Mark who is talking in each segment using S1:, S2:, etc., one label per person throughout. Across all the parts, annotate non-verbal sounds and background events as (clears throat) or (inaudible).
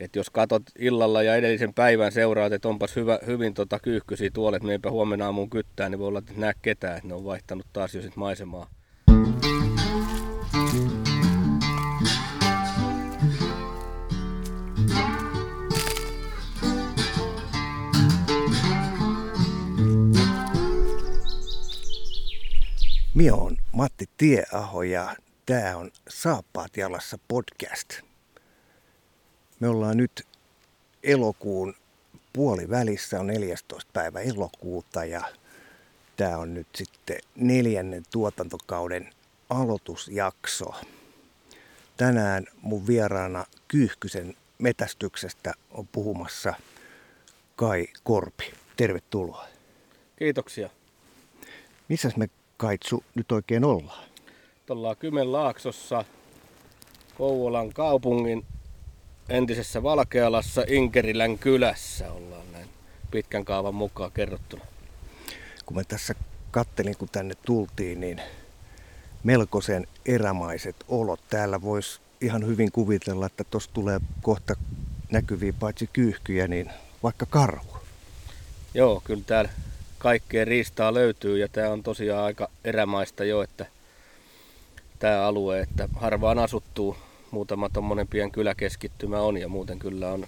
S1: Et jos katot illalla ja edellisen päivän seuraat, että onpas hyvä, hyvin tota kyyhkysiä tuolet, niin eipä huomenna aamuun kyttää, niin voi olla, että näe ketään, että ne on vaihtanut taas jo sit maisemaa.
S2: Mio on Matti Tieaho ja tämä on Saappaat jalassa podcast. Me ollaan nyt elokuun puolivälissä, on 14. päivä elokuuta ja tämä on nyt sitten neljännen tuotantokauden aloitusjakso. Tänään mun vieraana Kyyhkysen metästyksestä on puhumassa Kai Korpi. Tervetuloa.
S1: Kiitoksia.
S2: Missäs me Kaitsu nyt oikein ollaan?
S1: Ollaan Kymenlaaksossa Kouvolan kaupungin entisessä Valkealassa Inkerilän kylässä ollaan näin pitkän kaavan mukaan kerrottuna.
S2: Kun mä tässä kattelin, kun tänne tultiin, niin melkoisen erämaiset olot. Täällä voisi ihan hyvin kuvitella, että tuossa tulee kohta näkyviä paitsi kyyhkyjä, niin vaikka karhu.
S1: Joo, kyllä täällä kaikkea riistaa löytyy ja tämä on tosiaan aika erämaista jo, että tämä alue, että harvaan asuttuu, muutama tuommoinen pien kyläkeskittymä on ja muuten kyllä on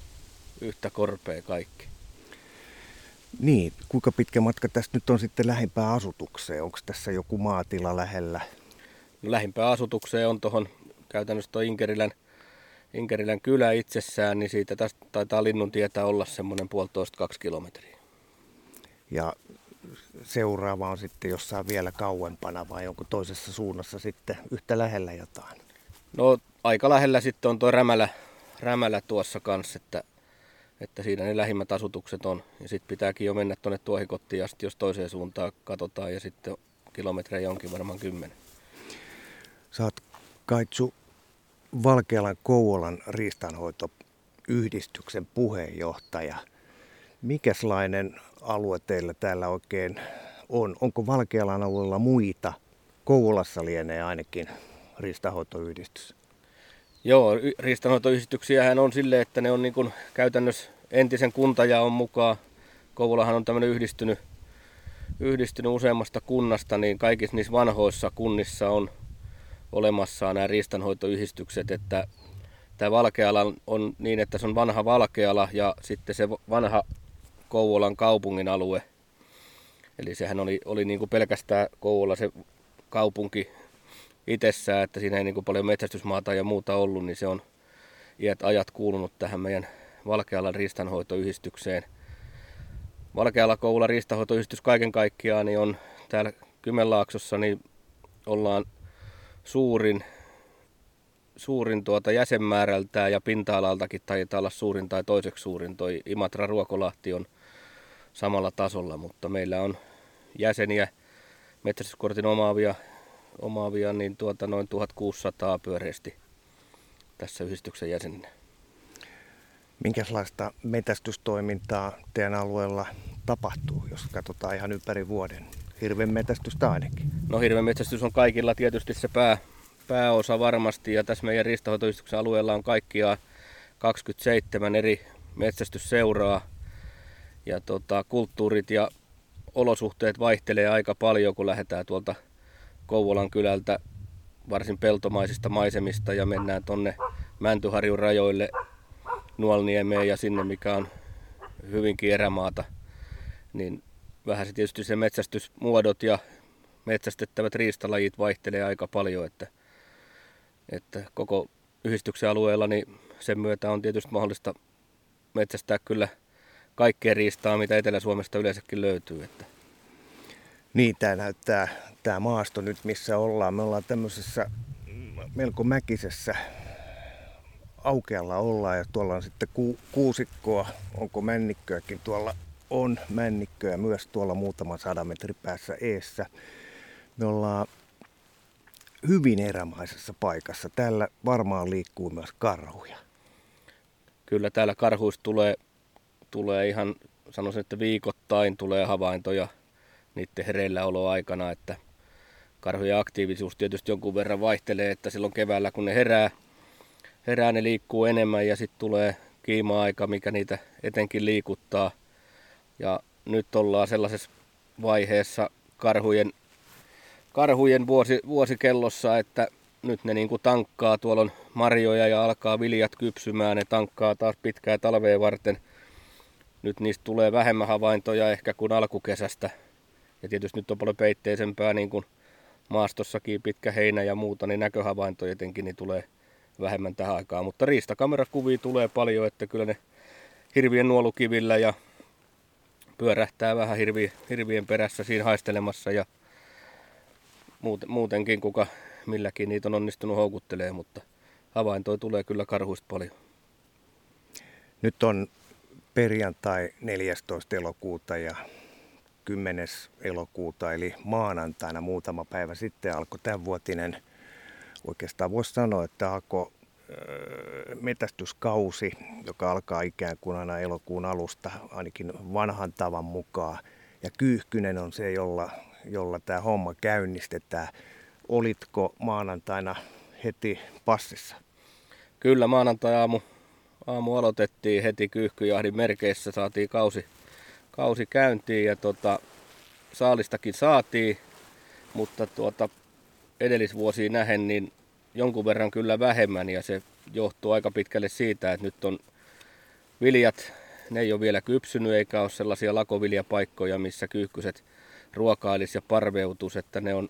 S1: yhtä korpea kaikki.
S2: Niin, kuinka pitkä matka tästä nyt on sitten lähimpään asutukseen? Onko tässä joku maatila lähellä?
S1: No, lähimpään asutukseen on tuohon käytännössä tuo Inkerilän, Inkerilän kylä itsessään, niin siitä tästä taitaa linnun tietä olla semmoinen puolitoista kaksi kilometriä.
S2: Ja seuraava on sitten jossain vielä kauempana vai onko toisessa suunnassa sitten yhtä lähellä jotain?
S1: No aika lähellä sitten on tuo Rämälä, Rämälä tuossa kanssa, että, että siinä ne lähimmät asutukset on. Ja sitten pitääkin jo mennä tuonne Tuohikottiin asti, jos toiseen suuntaan katsotaan ja sitten kilometrejä onkin varmaan kymmenen.
S2: Oot Kaitsu Valkealan Kouvolan riistanhoitoyhdistyksen puheenjohtaja. Mikäslainen alue teillä täällä oikein on? Onko Valkealan alueella muita? Kouvolassa lienee ainakin riistanhoitoyhdistys.
S1: Joo, riistanhoitoyhdistyksiähän on sille, että ne on niin kuin käytännössä entisen kuntajaon mukaan. Kouvolahan on tämmöinen yhdistynyt, yhdistynyt useammasta kunnasta, niin kaikissa niissä vanhoissa kunnissa on olemassa nämä riistanhoitoyhdistykset, että tämä Valkeala on niin, että se on vanha Valkeala ja sitten se vanha Kouvolan kaupungin alue. Eli sehän oli, oli niin kuin pelkästään Kouvola se kaupunki itsessään, että siinä ei niin kuin paljon metsästysmaata ja muuta ollut, niin se on iät ajat kuulunut tähän meidän Valkealan riistanhoitoyhdistykseen. Valkeala Kouvolan riistanhoitoyhdistys kaiken kaikkiaan niin on täällä Kymenlaaksossa, niin ollaan suurin, suurin tuota jäsenmäärältään ja pinta-alaltakin taitaa olla suurin tai toiseksi suurin. Toi Imatra Ruokolahti on samalla tasolla, mutta meillä on jäseniä, metsästyskortin omaavia, omaavia niin tuota noin 1600 pyöreästi tässä yhdistyksen jäseninä.
S2: Minkälaista metästystoimintaa teidän alueella tapahtuu, jos katsotaan ihan ympäri vuoden? Hirven metästystä ainakin.
S1: No hirven metsästys on kaikilla tietysti se pää, pääosa varmasti ja tässä meidän riistahoitoyhdistyksen alueella on kaikkia 27 eri metsästysseuraa ja tota, kulttuurit ja olosuhteet vaihtelee aika paljon, kun lähdetään tuolta Kouvolan kylältä varsin peltomaisista maisemista ja mennään tonne Mäntyharjun rajoille Nuolniemeen ja sinne, mikä on hyvinkin erämaata, niin vähän se tietysti se metsästysmuodot ja metsästettävät riistalajit vaihtelee aika paljon, että, että koko yhdistyksen alueella niin sen myötä on tietysti mahdollista metsästää kyllä kaikkea riistaa, mitä Etelä-Suomesta yleensäkin löytyy. Että.
S2: Niin, tämä näyttää tämä maasto nyt, missä ollaan. Me ollaan tämmöisessä melko mäkisessä aukealla ollaan ja tuolla on sitten ku, kuusikkoa, onko männikköäkin tuolla on männikköä myös tuolla muutaman sadan metrin päässä eessä. Me ollaan hyvin erämaisessa paikassa. Täällä varmaan liikkuu myös karhuja.
S1: Kyllä täällä karhuista tulee, tulee ihan, sanoisin, että viikoittain tulee havaintoja niiden hereilläolo aikana, että karhujen aktiivisuus tietysti jonkun verran vaihtelee, että silloin keväällä kun ne herää, herää ne liikkuu enemmän ja sitten tulee, kiima-aika, mikä niitä etenkin liikuttaa. Ja nyt ollaan sellaisessa vaiheessa karhujen, karhujen vuosi, vuosikellossa, että nyt ne niin kuin tankkaa, tuolla on marjoja ja alkaa viljat kypsymään, ne tankkaa taas pitkää talvea varten. Nyt niistä tulee vähemmän havaintoja ehkä kuin alkukesästä. Ja tietysti nyt on paljon peitteisempää niin kuin maastossakin pitkä heinä ja muuta, niin näköhavainto jotenkin niin tulee vähemmän tähän aikaan. Mutta riistakamerakuvia tulee paljon, että kyllä ne hirvien nuolukivillä ja pyörähtää vähän hirvi, hirvien perässä siinä haistelemassa ja muutenkin kuka milläkin niitä on onnistunut houkuttelee, mutta havaintoja tulee kyllä karhuista paljon.
S2: Nyt on perjantai 14. elokuuta ja 10. elokuuta, eli maanantaina muutama päivä sitten alkoi tämänvuotinen, oikeastaan voisi sanoa, että alkoi metästyskausi, joka alkaa ikään kuin aina elokuun alusta, ainakin vanhan tavan mukaan. Ja Kyyhkynen on se, jolla, jolla tämä homma käynnistetään. Olitko maanantaina heti passissa?
S1: Kyllä, maanantai-aamu aamu aloitettiin heti kyyhkyjahdin merkeissä, saatiin kausi, kausi käyntiin ja tota, saalistakin saatiin, mutta tuota, edellisvuosiin nähen niin jonkun verran kyllä vähemmän ja se johtuu aika pitkälle siitä, että nyt on viljat, ne ei ole vielä kypsynyt eikä ole sellaisia lakoviljapaikkoja, missä kyyhkyset ruokailis ja parveutus, että ne on,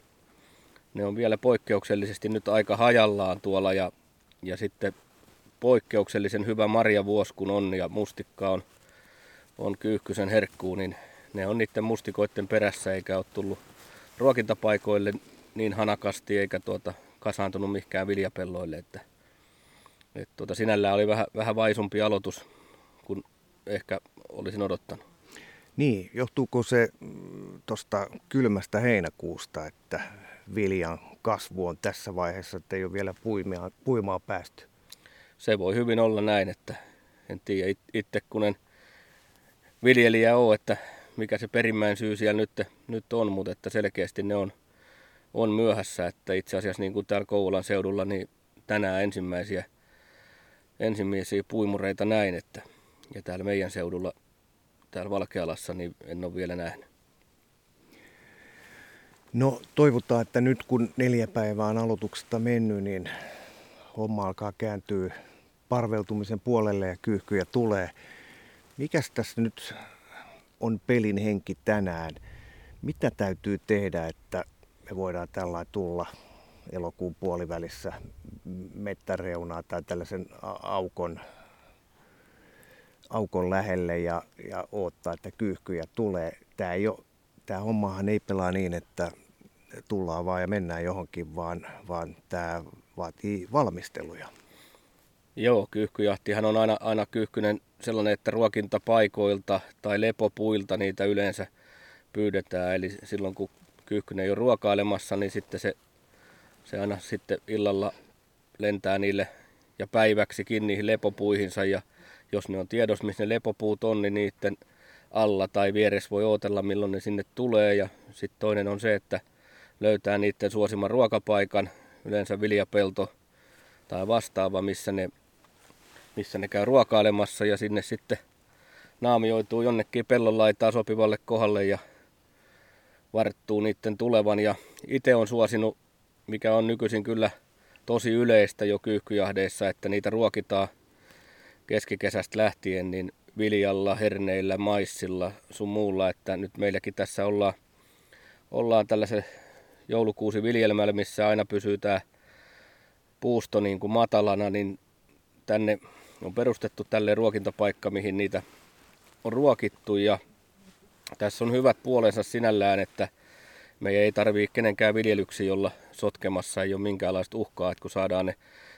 S1: ne on vielä poikkeuksellisesti nyt aika hajallaan tuolla ja, ja sitten poikkeuksellisen hyvä marjavuosi kun on ja mustikka on, on kyyhkysen herkkuun, niin ne on niiden mustikoiden perässä eikä ole tullut ruokintapaikoille niin hanakasti eikä tuota kasaantunut mihinkään viljapelloille. Että, et tuota, sinällään oli vähän, vähän vaisumpi aloitus kuin ehkä olisin odottanut.
S2: Niin, johtuuko se mm, tuosta kylmästä heinäkuusta, että viljan kasvu on tässä vaiheessa, että ei ole vielä puimaa, puimaa päästy?
S1: Se voi hyvin olla näin, että en tiedä itse kun en viljelijä ole, että mikä se perimmäinen syy siellä nyt, nyt on, mutta että selkeästi ne on, on myöhässä, että itse asiassa niin kuin täällä Kouvolan seudulla, niin tänään ensimmäisiä, ensimmäisiä puimureita näin, että ja täällä meidän seudulla, täällä Valkealassa, niin en ole vielä nähnyt.
S2: No toivotaan, että nyt kun neljä päivää on aloituksesta mennyt, niin homma alkaa kääntyä parveutumisen puolelle ja kyyhkyjä tulee. Mikäs tässä nyt on pelin henki tänään? Mitä täytyy tehdä, että me voidaan tällä tulla elokuun puolivälissä mettäreunaa tai tällaisen aukon, aukon lähelle ja, ja odottaa, että kyyhkyjä tulee. Tämä, ei ole, tämä hommahan ei pelaa niin, että tullaan vaan ja mennään johonkin, vaan, vaan tämä vaatii valmisteluja.
S1: Joo, kyyhkyjahtihan on aina, aina kyyhkynen sellainen, että ruokintapaikoilta tai lepopuilta niitä yleensä pyydetään. Eli silloin kun kyyhkynen ei ole ruokailemassa, niin sitten se, se aina sitten illalla lentää niille ja päiväksikin niihin lepopuihinsa. Ja jos ne on tiedossa, missä ne lepopuut on, niin niiden alla tai vieressä voi odotella, milloin ne sinne tulee. Ja sitten toinen on se, että löytää niiden suosiman ruokapaikan, yleensä viljapelto tai vastaava, missä ne, missä ne käy ruokailemassa ja sinne sitten naamioituu jonnekin pellon laitaa sopivalle kohdalle ja varttuu niiden tulevan. Ja itse on suosinut, mikä on nykyisin kyllä tosi yleistä jo kyyhkyjahdeissa, että niitä ruokitaan keskikesästä lähtien niin viljalla, herneillä, maissilla, sun muulla, että nyt meilläkin tässä ollaan, ollaan tällaisen joulukuusi viljelmällä, missä aina pysyy tämä puusto niin kuin matalana, niin tänne on perustettu tälle ruokintapaikka, mihin niitä on ruokittu ja tässä on hyvät puolensa sinällään, että me ei tarvitse kenenkään viljelyksi olla sotkemassa, ei ole minkäänlaista uhkaa, että kun saadaan ne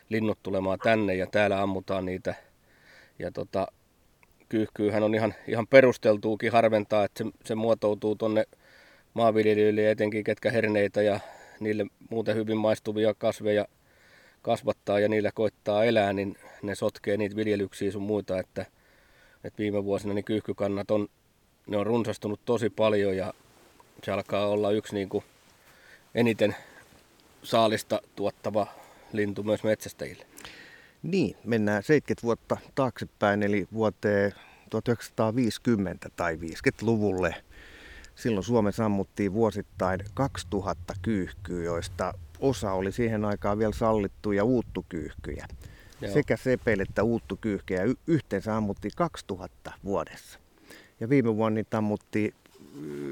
S1: linnut tulemaan tänne ja täällä ammutaan niitä. Ja tota, kyyhkyyhän on ihan, ihan perusteltuukin harventaa, että se, se muotoutuu tonne maanviljelijöille etenkin ketkä herneitä ja niille muuten hyvin maistuvia kasveja kasvattaa ja niillä koittaa elää, niin ne sotkee niitä viljelyksiä sun muita, että, että viime vuosina niin kyyhkykannat on, ne on runsastunut tosi paljon ja se alkaa olla yksi niin kuin eniten saalista tuottava lintu myös metsästäjille.
S2: Niin, mennään 70 vuotta taaksepäin, eli vuoteen 1950 tai 50-luvulle. Silloin Suomessa ammuttiin vuosittain 2000 kyyhkyä, joista osa oli siihen aikaan vielä sallittuja uuttukyyhkyjä. Joo. Sekä sepel että uuttukyyhkyjä yhteensä ammuttiin 2000 vuodessa. Ja viime vuonna niitä ammuttiin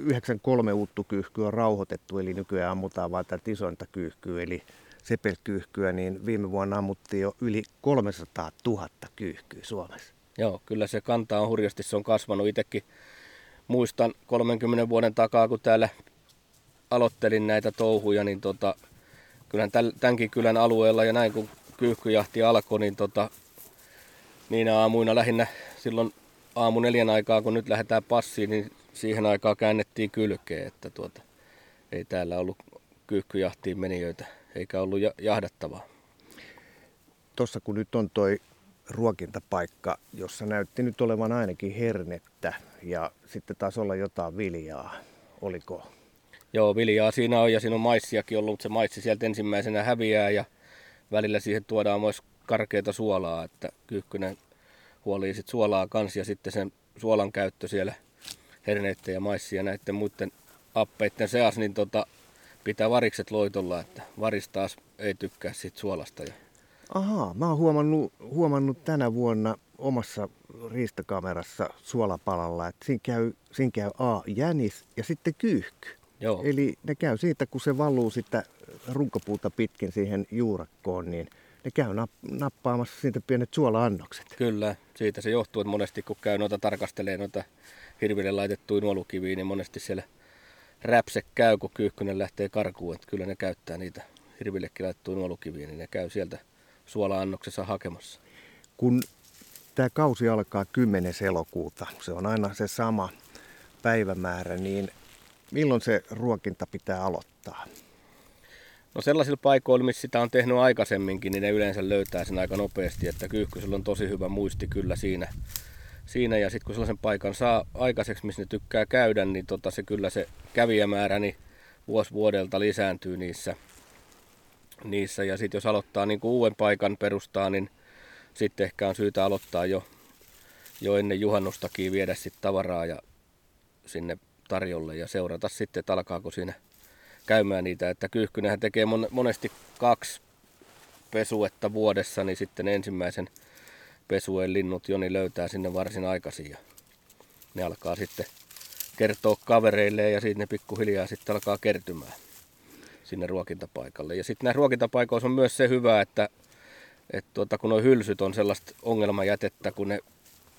S2: 93 uuttukyyhkyä on rauhoitettu, eli nykyään ammutaan vain tätä isointa kyyhkyä, eli sepelkyyhkyä, niin viime vuonna ammuttiin jo yli 300 000 kyyhkyä Suomessa.
S1: Joo, kyllä se kanta on hurjasti, se on kasvanut. Itsekin muistan 30 vuoden takaa, kun täällä aloittelin näitä touhuja, niin tota, kyllähän tämänkin kylän alueella ja näin kun kyyhkyjahti alkoi, niin tota, niinä aamuina lähinnä silloin aamu neljän aikaa, kun nyt lähdetään passiin, niin siihen aikaan käännettiin kylkeen, että tuota, ei täällä ollut kyyhkyjahtiin menijöitä eikä ollut jahdattavaa.
S2: Tuossa kun nyt on toi ruokintapaikka, jossa näytti nyt olevan ainakin hernettä ja sitten taas olla jotain viljaa. Oliko?
S1: Joo, viljaa siinä on ja siinä on maissiakin ollut, mutta se maissi sieltä ensimmäisenä häviää ja välillä siihen tuodaan myös karkeita suolaa, että kyykkynen huolii sitten suolaa kanssa ja sitten sen suolan käyttö siellä herneiden ja maissia ja näiden muiden appeiden seas, niin tota, pitää varikset loitolla, että varis taas ei tykkää siitä suolasta. Ja...
S2: Ahaa, mä oon huomannut, huomannut tänä vuonna omassa riistakamerassa suolapalalla, että siinä käy, siinä käy A, jänis ja sitten kyyhky. Joo. Eli ne käy siitä, kun se valuu sitä runkopuuta pitkin siihen juurakkoon, niin ne käy nappaamassa siitä pienet suola-annokset.
S1: Kyllä, siitä se johtuu, että monesti kun käy noita tarkastelee noita hirville laitettuja nuolukiviä, niin monesti siellä räpse käy, kun kyyhkynen lähtee karkuun. Että kyllä ne käyttää niitä hirvillekin laitettuja nuolukiviä, niin ne käy sieltä suola-annoksessa hakemassa.
S2: Kun tämä kausi alkaa 10. elokuuta, se on aina se sama päivämäärä, niin milloin se ruokinta pitää aloittaa?
S1: No sellaisilla paikoilla, missä sitä on tehnyt aikaisemminkin, niin ne yleensä löytää sen aika nopeasti, että kyyhkysellä on tosi hyvä muisti kyllä siinä. siinä ja sitten kun sellaisen paikan saa aikaiseksi, missä ne tykkää käydä, niin tota se kyllä se kävijämäärä niin vuosi vuodelta lisääntyy niissä. niissä. Ja sitten jos aloittaa niin kuin uuden paikan perustaa, niin sitten ehkä on syytä aloittaa jo, jo ennen juhannustakin viedä sitten tavaraa ja sinne tarjolle ja seurata sitten, että alkaako siinä käymään niitä. Että kyyhkynähän tekee monesti kaksi pesuetta vuodessa, niin sitten ensimmäisen pesuen linnut Joni löytää sinne varsin aikaisin ja ne alkaa sitten kertoa kavereille ja sitten ne pikkuhiljaa sitten alkaa kertymään sinne ruokintapaikalle. Ja sitten näissä ruokintapaikoissa on myös se hyvä, että, että tuota, kun nuo hylsyt on sellaista ongelmajätettä, kun ne,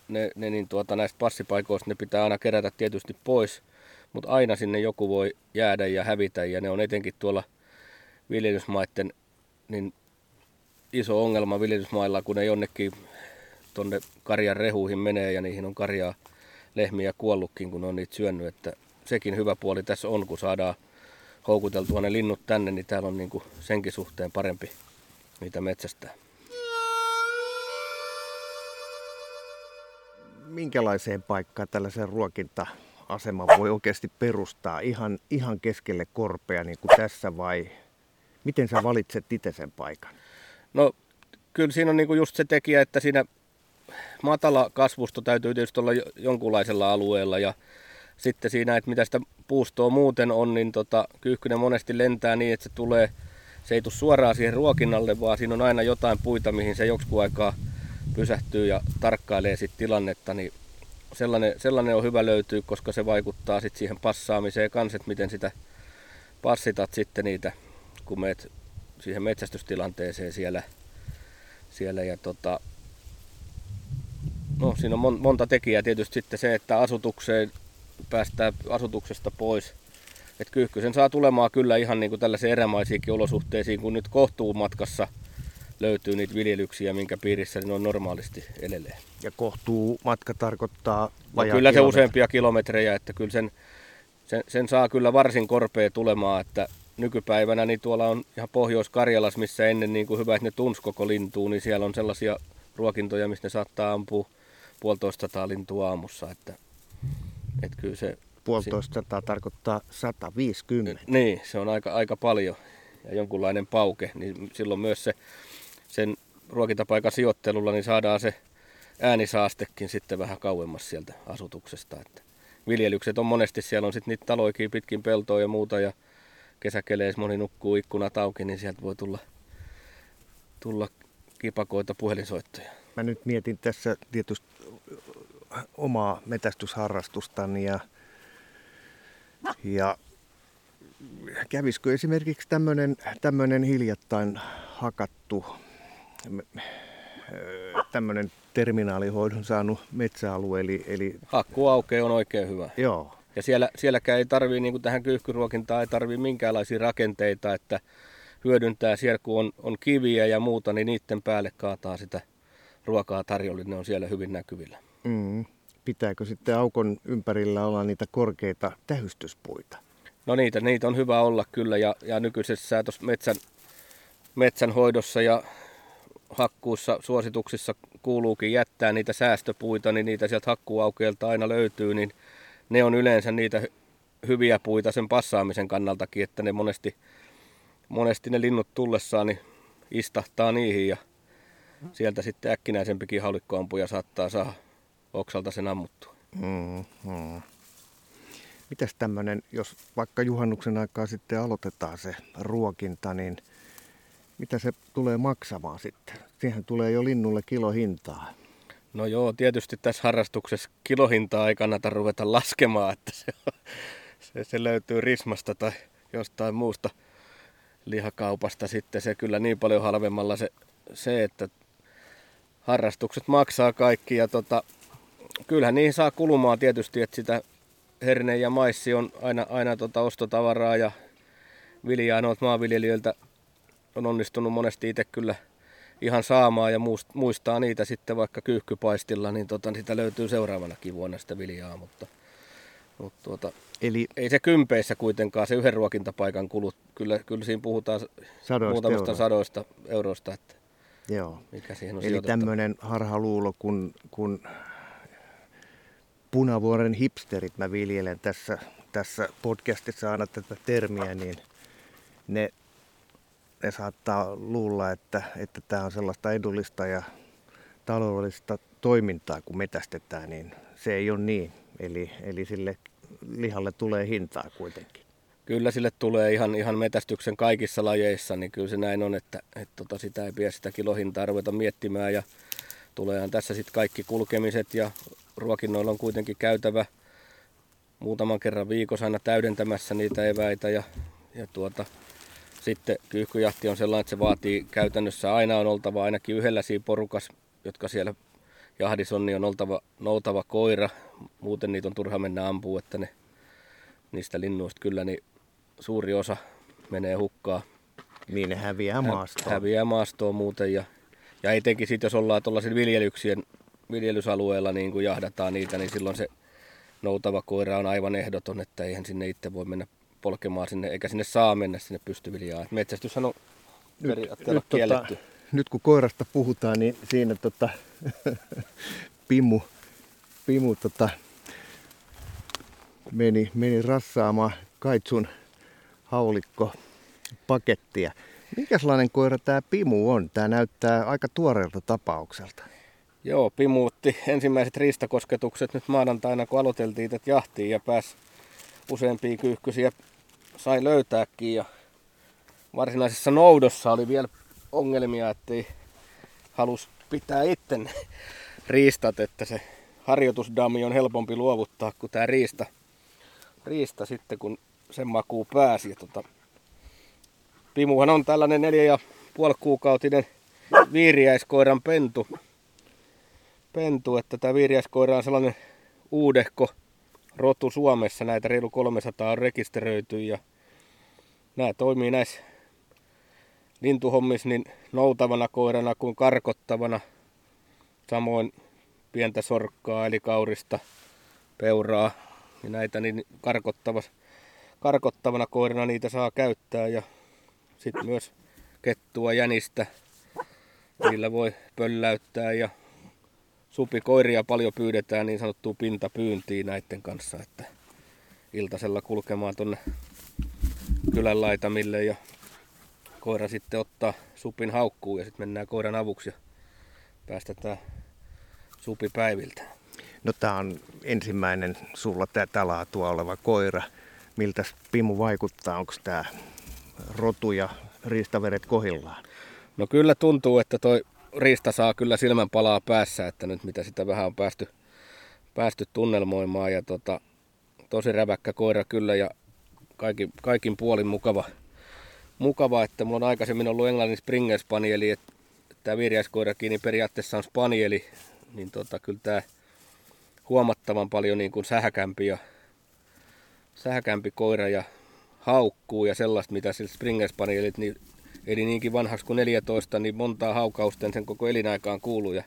S1: ne, ne niin tuota, näistä passipaikoista ne pitää aina kerätä tietysti pois – mutta aina sinne joku voi jäädä ja hävitä ja ne on etenkin tuolla viljelysmaiden niin iso ongelma viljelysmailla, kun ne jonnekin tuonne karjan rehuihin menee ja niihin on karjaa lehmiä kuollutkin, kun on niitä syönyt. Että sekin hyvä puoli tässä on, kun saadaan houkuteltua ne linnut tänne, niin täällä on niin kuin senkin suhteen parempi niitä metsästää.
S2: Minkälaiseen paikkaan tällaisen ruokinta asema voi oikeasti perustaa ihan, ihan keskelle korpea niin kuin tässä vai miten sä valitset itse sen paikan?
S1: No kyllä siinä on niin just se tekijä, että siinä matala kasvusto täytyy tietysti olla jonkunlaisella alueella ja sitten siinä, että mitä sitä puustoa muuten on, niin tota, kyyhkynen monesti lentää niin, että se tulee, se ei tule suoraan siihen ruokinnalle, vaan siinä on aina jotain puita, mihin se joksikin aikaa pysähtyy ja tarkkailee sitten tilannetta, niin sellainen, sellainen on hyvä löytyä, koska se vaikuttaa sitten siihen passaamiseen kanssa, että miten sitä passitat sitten niitä, kun meet siihen metsästystilanteeseen siellä. siellä ja tota, no, siinä on monta tekijää tietysti sitten se, että asutukseen päästään asutuksesta pois. Et kyyhkysen saa tulemaan kyllä ihan niin kuin tällaisiin erämaisiinkin olosuhteisiin, kun nyt kohtuumatkassa matkassa löytyy niitä viljelyksiä, minkä piirissä ne on normaalisti elelee.
S2: Ja kohtuu matka tarkoittaa
S1: no, Kyllä se useampia kilometrejä, että kyllä sen, sen, sen saa kyllä varsin korpea tulemaan, että nykypäivänä niin tuolla on ihan Pohjois-Karjalas, missä ennen niin kuin hyvä, että ne tunsi koko lintuun, niin siellä on sellaisia ruokintoja, mistä ne saattaa ampua puolitoista sataa lintua aamussa, että, että kyllä se...
S2: Puolitoista sataa tarkoittaa 150.
S1: Niin, se on aika, aika paljon ja jonkunlainen pauke, niin silloin myös se sen ruokintapaikan sijoittelulla niin saadaan se äänisaastekin sitten vähän kauemmas sieltä asutuksesta. Että viljelykset on monesti, siellä on sitten niitä taloikin pitkin peltoa ja muuta ja kesäkeleessä moni nukkuu ikkunat auki, niin sieltä voi tulla, tulla kipakoita puhelinsoittoja.
S2: Mä nyt mietin tässä tietysti omaa metästysharrastustani ja, ja kävisikö esimerkiksi tämmöinen hiljattain hakattu tämmöinen terminaalihoidon saanut metsäalue. Eli, eli...
S1: Hakkuauke on oikein hyvä.
S2: Joo.
S1: Ja siellä, sielläkään ei tarvii, niin kuin tähän kyyhkyruokintaan, ei tarvii minkäänlaisia rakenteita, että hyödyntää siellä, kun on, on kiviä ja muuta, niin niiden päälle kaataa sitä ruokaa tarjolla, ne on siellä hyvin näkyvillä.
S2: Mm. Pitääkö sitten aukon ympärillä olla niitä korkeita tähystyspuita?
S1: No niitä, niitä on hyvä olla kyllä ja, ja nykyisessä tuossa metsän, metsänhoidossa ja hakkuussa suosituksissa kuuluukin jättää niitä säästöpuita, niin niitä sieltä hakkuaukeelta aina löytyy, niin ne on yleensä niitä hyviä puita sen passaamisen kannaltakin, että ne monesti, monesti ne linnut tullessaan niin istahtaa niihin ja sieltä sitten äkkinäisempikin haulikkoampuja saattaa saada oksalta sen ammuttua. Mm-hmm.
S2: Mitäs tämmöinen, jos vaikka juhannuksen aikaa sitten aloitetaan se ruokinta, niin mitä se tulee maksamaan sitten? Siihen tulee jo linnulle kilohintaa.
S1: No joo, tietysti tässä harrastuksessa kilohintaa ei kannata ruveta laskemaan, että se, se, se löytyy Rismasta tai jostain muusta lihakaupasta sitten. Se kyllä niin paljon halvemmalla se, se että harrastukset maksaa kaikki ja tota, kyllähän niihin saa kulumaan tietysti, että sitä herne ja maissi on aina, aina tota ostotavaraa ja viljaa noilta maanviljelijöiltä on onnistunut monesti itse kyllä ihan saamaan ja muistaa niitä sitten vaikka kyyhkypaistilla, niin tota, sitä löytyy seuraavanakin vuonna sitä viljaa, mutta, mutta tuota, Eli, ei se kympeissä kuitenkaan se yhden ruokintapaikan kulut, kyllä, kyllä siinä puhutaan sadoista muutamasta euroa. sadoista eurosta, että
S2: Joo. mikä siihen on Eli tämmöinen harhaluulo, kun, kun Punavuoren hipsterit mä viljelen tässä, tässä podcastissa aina tätä termiä, niin ne ne saattaa luulla, että, että tämä on sellaista edullista ja taloudellista toimintaa, kun metästetään, niin se ei ole niin. Eli, eli sille lihalle tulee hintaa kuitenkin.
S1: Kyllä sille tulee ihan, ihan metästyksen kaikissa lajeissa, niin kyllä se näin on, että, että tota, sitä ei pidä sitä kilohintaa ruveta miettimään. Ja tuleehan tässä sitten kaikki kulkemiset ja ruokinnoilla on kuitenkin käytävä muutaman kerran viikossa aina täydentämässä niitä eväitä ja, ja tuota, sitten kyyhkyjahti on sellainen, että se vaatii käytännössä aina on oltava ainakin yhdellä siinä porukas, jotka siellä jahdissa on, niin on oltava noutava koira. Muuten niitä on turha mennä ampuu, että ne, niistä linnuista kyllä niin suuri osa menee hukkaan.
S2: Niin ne häviää maastoon.
S1: Häviää maastoon muuten ja, ja etenkin sitten jos ollaan tuollaisen viljelyksien viljelysalueella niin kun jahdataan niitä, niin silloin se noutava koira on aivan ehdoton, että eihän sinne itse voi mennä polkemaan sinne, eikä sinne saa mennä sinne pystyviljaan. Metsästyshän on nyt, nyt, kielletty. Tota,
S2: nyt kun koirasta puhutaan, niin siinä tota, (laughs) Pimu, Pimu tota, meni, meni rassaamaan kaitsun haulikko pakettia. Minkälainen koira tämä Pimu on? Tämä näyttää aika tuoreelta tapaukselta.
S1: Joo, Pimu otti ensimmäiset riistakosketukset nyt maanantaina, kun aloiteltiin tätä jahtiin ja pääsi useampia kyyhkysiä sai löytääkin ja varsinaisessa noudossa oli vielä ongelmia, ettei halus pitää itten riistat, että se harjoitusdami on helpompi luovuttaa kuin tämä riista, riista sitten, kun sen makuu pääsi. Ja tota, Pimuhan on tällainen neljä ja puoli kuukautinen viiriäiskoiran pentu. pentu että tämä viiriäiskoira on sellainen uudehko rotu Suomessa. Näitä reilu 300 on rekisteröity ja nämä toimii näissä lintuhommissa niin noutavana koirana kuin karkottavana. Samoin pientä sorkkaa eli kaurista, peuraa, niin näitä niin karkottavana, karkottavana koirana niitä saa käyttää ja sitten myös kettua, jänistä, niillä voi pölläyttää ja supikoiria paljon pyydetään niin sanottua pintapyyntiin näiden kanssa, että iltasella kulkemaan tuonne kylän laitamille ja koira sitten ottaa supin haukkuun ja sitten mennään koiran avuksi ja päästetään supi päiviltä.
S2: No tämä on ensimmäinen sulla tätä laatua oleva koira. Miltä Pimu vaikuttaa? Onko tämä rotu ja riistaveret kohillaan?
S1: No kyllä tuntuu, että toi riista saa kyllä silmän palaa päässä, että nyt mitä sitä vähän on päästy, päästy tunnelmoimaan. Ja tota, tosi räväkkä koira kyllä ja kaikin, kaikin puolin mukava, mukava, että mulla on aikaisemmin ollut englannin Springer Spanieli, että tämä virjäiskoirakin niin periaatteessa on Spanieli, niin tota, kyllä tämä huomattavan paljon niin kuin sähäkämpi, ja, sähäkämpi koira ja haukkuu ja sellaista, mitä sillä Springer Spanielit, niin eli niinkin vanhaksi kuin 14, niin montaa haukausten sen koko elinaikaan kuuluu ja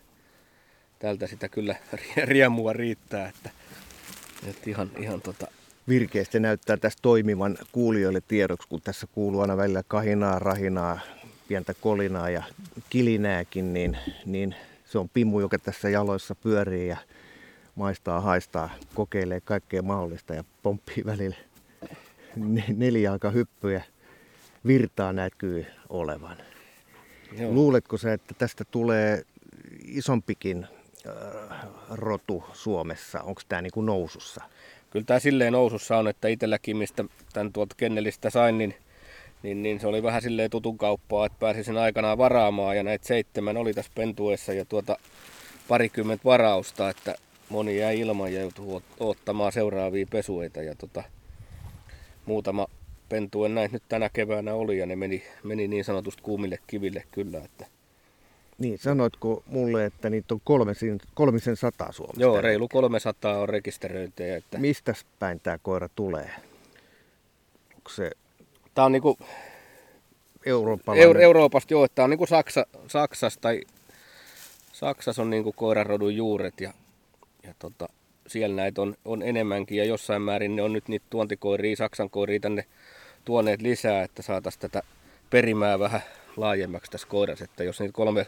S1: tältä sitä kyllä (laughs) riemua riittää, että, että ihan, ihan tota,
S2: virkeästi näyttää tässä toimivan kuulijoille tiedoksi, kun tässä kuuluu aina välillä kahinaa, rahinaa, pientä kolinaa ja kilinääkin, niin, niin se on Pimu, joka tässä jaloissa pyörii ja maistaa, haistaa, kokeilee kaikkea mahdollista ja pomppii välillä neljä hyppyjä virtaa näkyy olevan. Joo. Luuletko sä, että tästä tulee isompikin äh, rotu Suomessa? Onko tämä niinku nousussa?
S1: Kyllä tämä silleen nousussa on, että itselläkin mistä tämän tuolta kennelistä sain, niin, niin, niin se oli vähän silleen tutun kauppaa, että pääsin sen aikanaan varaamaan ja näitä seitsemän oli tässä pentuessa ja tuota parikymmentä varausta, että moni jäi ilman ja joutui ottamaan seuraavia pesueita ja tota, muutama pentuen näin nyt tänä keväänä oli ja ne meni, meni niin sanotusti kuumille kiville kyllä. Että...
S2: Niin, sanoitko mulle, että niitä on kolmisen, kolmisen sataa Suomessa?
S1: Joo, reilu 300 on rekisteröintejä. Että...
S2: Mistä päin tämä koira tulee? Onko se...
S1: Tämä on niinku...
S2: Eurooppalainen?
S1: Euroopasta, joo, tämä on niinku Saksa, Saksasta tai Saksassa on niinku koirarodun juuret ja, ja tota, siellä näitä on, on enemmänkin ja jossain määrin ne on nyt niitä tuontikoiria, Saksan koiria tänne tuoneet lisää, että saataisiin tätä perimää vähän laajemmaksi tässä koirassa, että jos niitä kolme,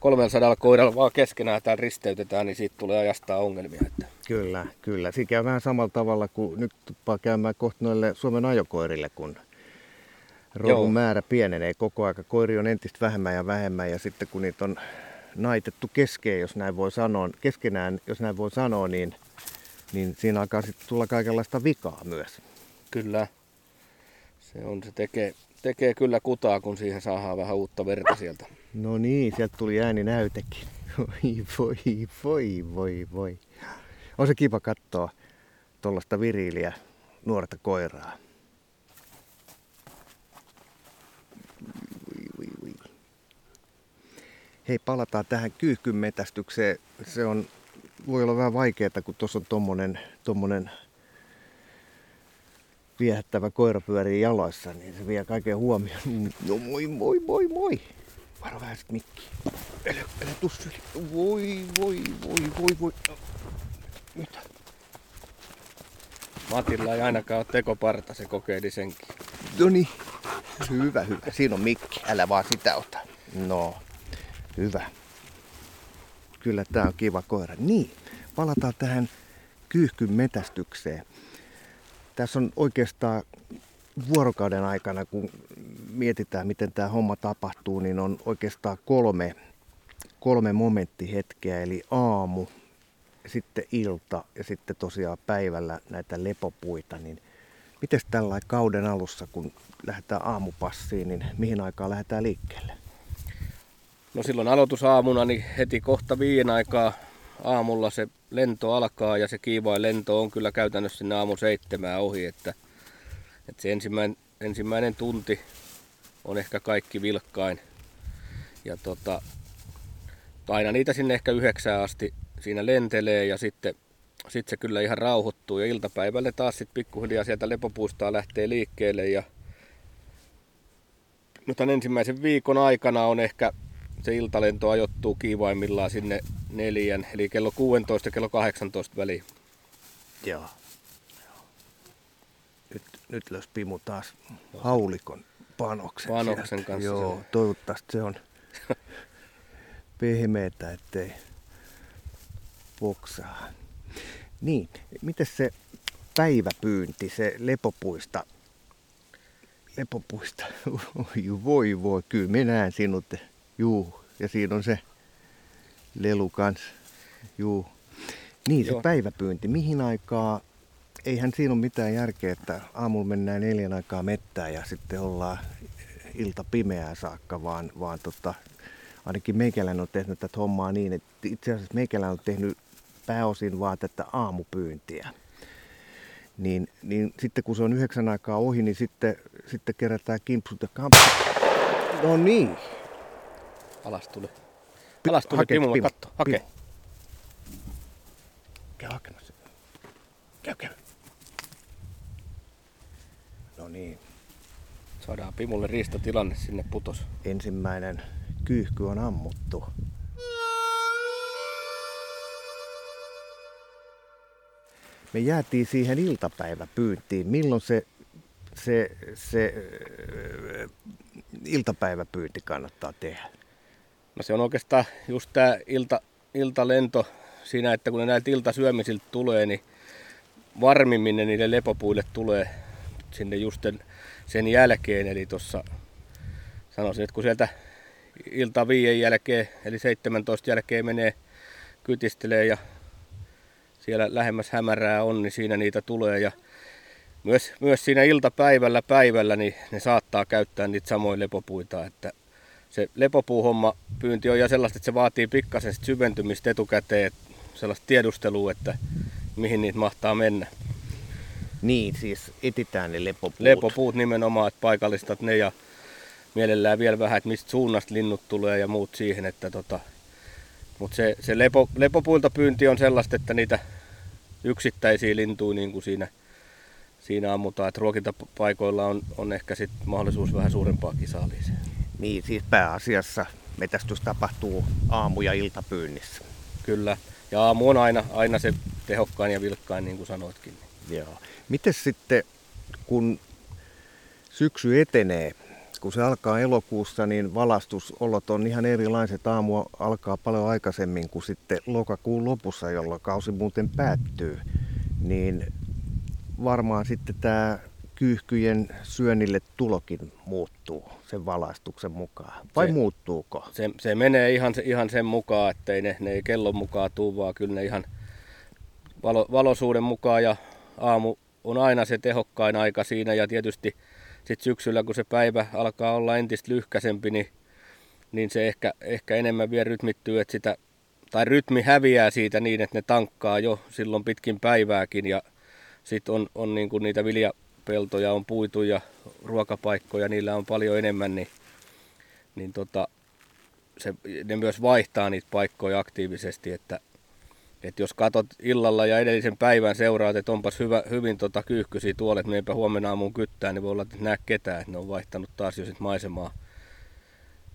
S1: 300 koiralla vaan keskenään täällä risteytetään, niin siitä tulee ajastaa ongelmia. Että.
S2: Kyllä, kyllä. Siinä käy vähän samalla tavalla kuin nyt tuppaa käymään kohta noille Suomen ajokoirille, kun rodun määrä pienenee koko aika. Koiri on entistä vähemmän ja vähemmän ja sitten kun niitä on naitettu keskeen, jos näin voi sanoa, keskenään, jos näin voi sanoa, niin, niin siinä alkaa sitten tulla kaikenlaista vikaa myös.
S1: Kyllä. Se on, se tekee, tekee kyllä kutaa, kun siihen saadaan vähän uutta verta sieltä.
S2: No niin, sieltä tuli ääni näytekin. Voi, voi, voi, voi, voi. On se kiva katsoa tuollaista viriiliä nuorta koiraa. Hei, palataan tähän kyyhkynmetästykseen. Se on, voi olla vähän vaikeaa, kun tuossa on tommonen, tommonen viehättävä koira pyörii jaloissa, niin se vie kaiken huomioon. No moi, moi, moi, moi. Varo vähän sit mikki. Älä, älä tussu. Voi, voi, voi, voi, voi. Mitä?
S1: Matilla ei ainakaan ole tekoparta, se kokeili senkin.
S2: No niin. Hyvä, hyvä. Siinä on mikki. Älä vaan sitä ota. No, hyvä. Kyllä tää on kiva koira. Niin, palataan tähän kyyhkyn metästykseen tässä on oikeastaan vuorokauden aikana, kun mietitään, miten tämä homma tapahtuu, niin on oikeastaan kolme, kolme momenttihetkeä, eli aamu, sitten ilta ja sitten tosiaan päivällä näitä lepopuita, niin miten tällä kauden alussa, kun lähdetään aamupassiin, niin mihin aikaan lähdetään liikkeelle?
S1: No silloin aloitusaamuna, niin heti kohta viien aikaa aamulla se lento alkaa ja se kiivain lento on kyllä käytännössä sinne aamu seitsemään ohi, että, että se ensimmäinen, ensimmäinen tunti on ehkä kaikki vilkkain. Ja tota, aina niitä sinne ehkä yhdeksään asti siinä lentelee ja sitten sit se kyllä ihan rauhoittuu ja iltapäivälle taas sitten pikkuhiljaa sieltä lepopuistaa lähtee liikkeelle ja no tämän ensimmäisen viikon aikana on ehkä se iltalento ajoittuu kiivaimmillaan sinne neljän, eli kello 16 ja kello 18 väliin.
S2: Joo. Nyt, nyt lös Pimu taas haulikon panoksen.
S1: Panoksen sieltä. kanssa.
S2: Joo, se toivottavasti se on (laughs) pehmeitä, ettei poksaa. Niin, miten se päiväpyynti, se lepopuista, lepopuista. Oi, (laughs) voi voi, kyllä minä näen sinut. Juu, ja siinä on se lelu kans. Juu. Niin, se Joo. päiväpyynti. Mihin aikaa? Eihän siinä ole mitään järkeä, että aamulla mennään neljän aikaa mettään ja sitten ollaan ilta pimeää saakka, vaan, vaan tota, ainakin meikäläinen on tehnyt tätä hommaa niin, että itse asiassa meikäläinen on tehnyt pääosin vaan tätä aamupyyntiä. Niin, niin sitten kun se on yhdeksän aikaa ohi, niin sitten, sitten kerätään kimpsut ja kampsut. No niin.
S1: Alas tuli. Alas tuli, hake, Pimu, katto, hake.
S2: Käy hakemassa. Käy, käy. No niin.
S1: Saadaan Pimulle riistotilanne sinne putos.
S2: Ensimmäinen kyyhky on ammuttu. Me jäätiin siihen iltapäiväpyyntiin. Milloin se, se, se äh, iltapäiväpyynti kannattaa tehdä?
S1: No se on oikeastaan just tämä ilta, iltalento siinä, että kun ne näiltä iltasyömisiltä tulee, niin varmimmin ne niille lepopuille tulee sinne just sen jälkeen. Eli tuossa sanoisin, että kun sieltä ilta viien jälkeen, eli 17 jälkeen menee kytistelee ja siellä lähemmäs hämärää on, niin siinä niitä tulee. Ja myös, myös siinä iltapäivällä päivällä niin ne saattaa käyttää niitä samoja lepopuita. Että se lepopuuhomma pyynti on ja sellaista, että se vaatii pikkasen syventymistä etukäteen, sellaista tiedustelua, että mihin niitä mahtaa mennä.
S2: Niin, siis etitään ne lepopuut.
S1: Lepopuut nimenomaan, että paikallistat ne ja mielellään vielä vähän, että mistä suunnasta linnut tulee ja muut siihen, että tota, mutta se, se lepo, lepopuilta pyynti on sellaista, että niitä yksittäisiä lintuja niin kuin siinä, siinä ammutaan, että ruokintapaikoilla on, on ehkä sit mahdollisuus vähän suurempaa kisaaliiseen.
S2: Niin, siis pääasiassa metästys tapahtuu aamu- ja iltapyynnissä.
S1: Kyllä, ja aamu on aina, aina se tehokkain ja vilkkain, niin kuin sanoitkin.
S2: Joo. Miten sitten, kun syksy etenee, kun se alkaa elokuussa, niin valastusolot on ihan erilaiset. Aamu alkaa paljon aikaisemmin kuin sitten lokakuun lopussa, jolloin kausi muuten päättyy. Niin varmaan sitten tämä kyyhkyjen syönnille tulokin muuttuu sen valastuksen mukaan. Vai se, muuttuuko?
S1: Se, se menee ihan, ihan sen mukaan, ettei ne, ne ei kellon mukaan tuu, vaan kyllä ne ihan valo, valosuuden mukaan ja aamu on aina se tehokkain aika siinä ja tietysti sitten syksyllä, kun se päivä alkaa olla entistä lyhkäsempi, niin, niin se ehkä, ehkä enemmän vielä rytmittyy, että sitä, tai rytmi häviää siitä niin, että ne tankkaa jo silloin pitkin päivääkin ja sitten on, on niin kuin niitä viljapeltoja on puitu ja ruokapaikkoja, niillä on paljon enemmän, niin, niin tota, se, ne myös vaihtaa niitä paikkoja aktiivisesti, että et jos katot illalla ja edellisen päivän seuraat, että onpas hyvä, hyvin tota kyyhkysiä tuolet, meipä huomenna aamuun kyttää, niin voi olla, että näe ketään, että ne on vaihtanut taas jo sit maisemaa.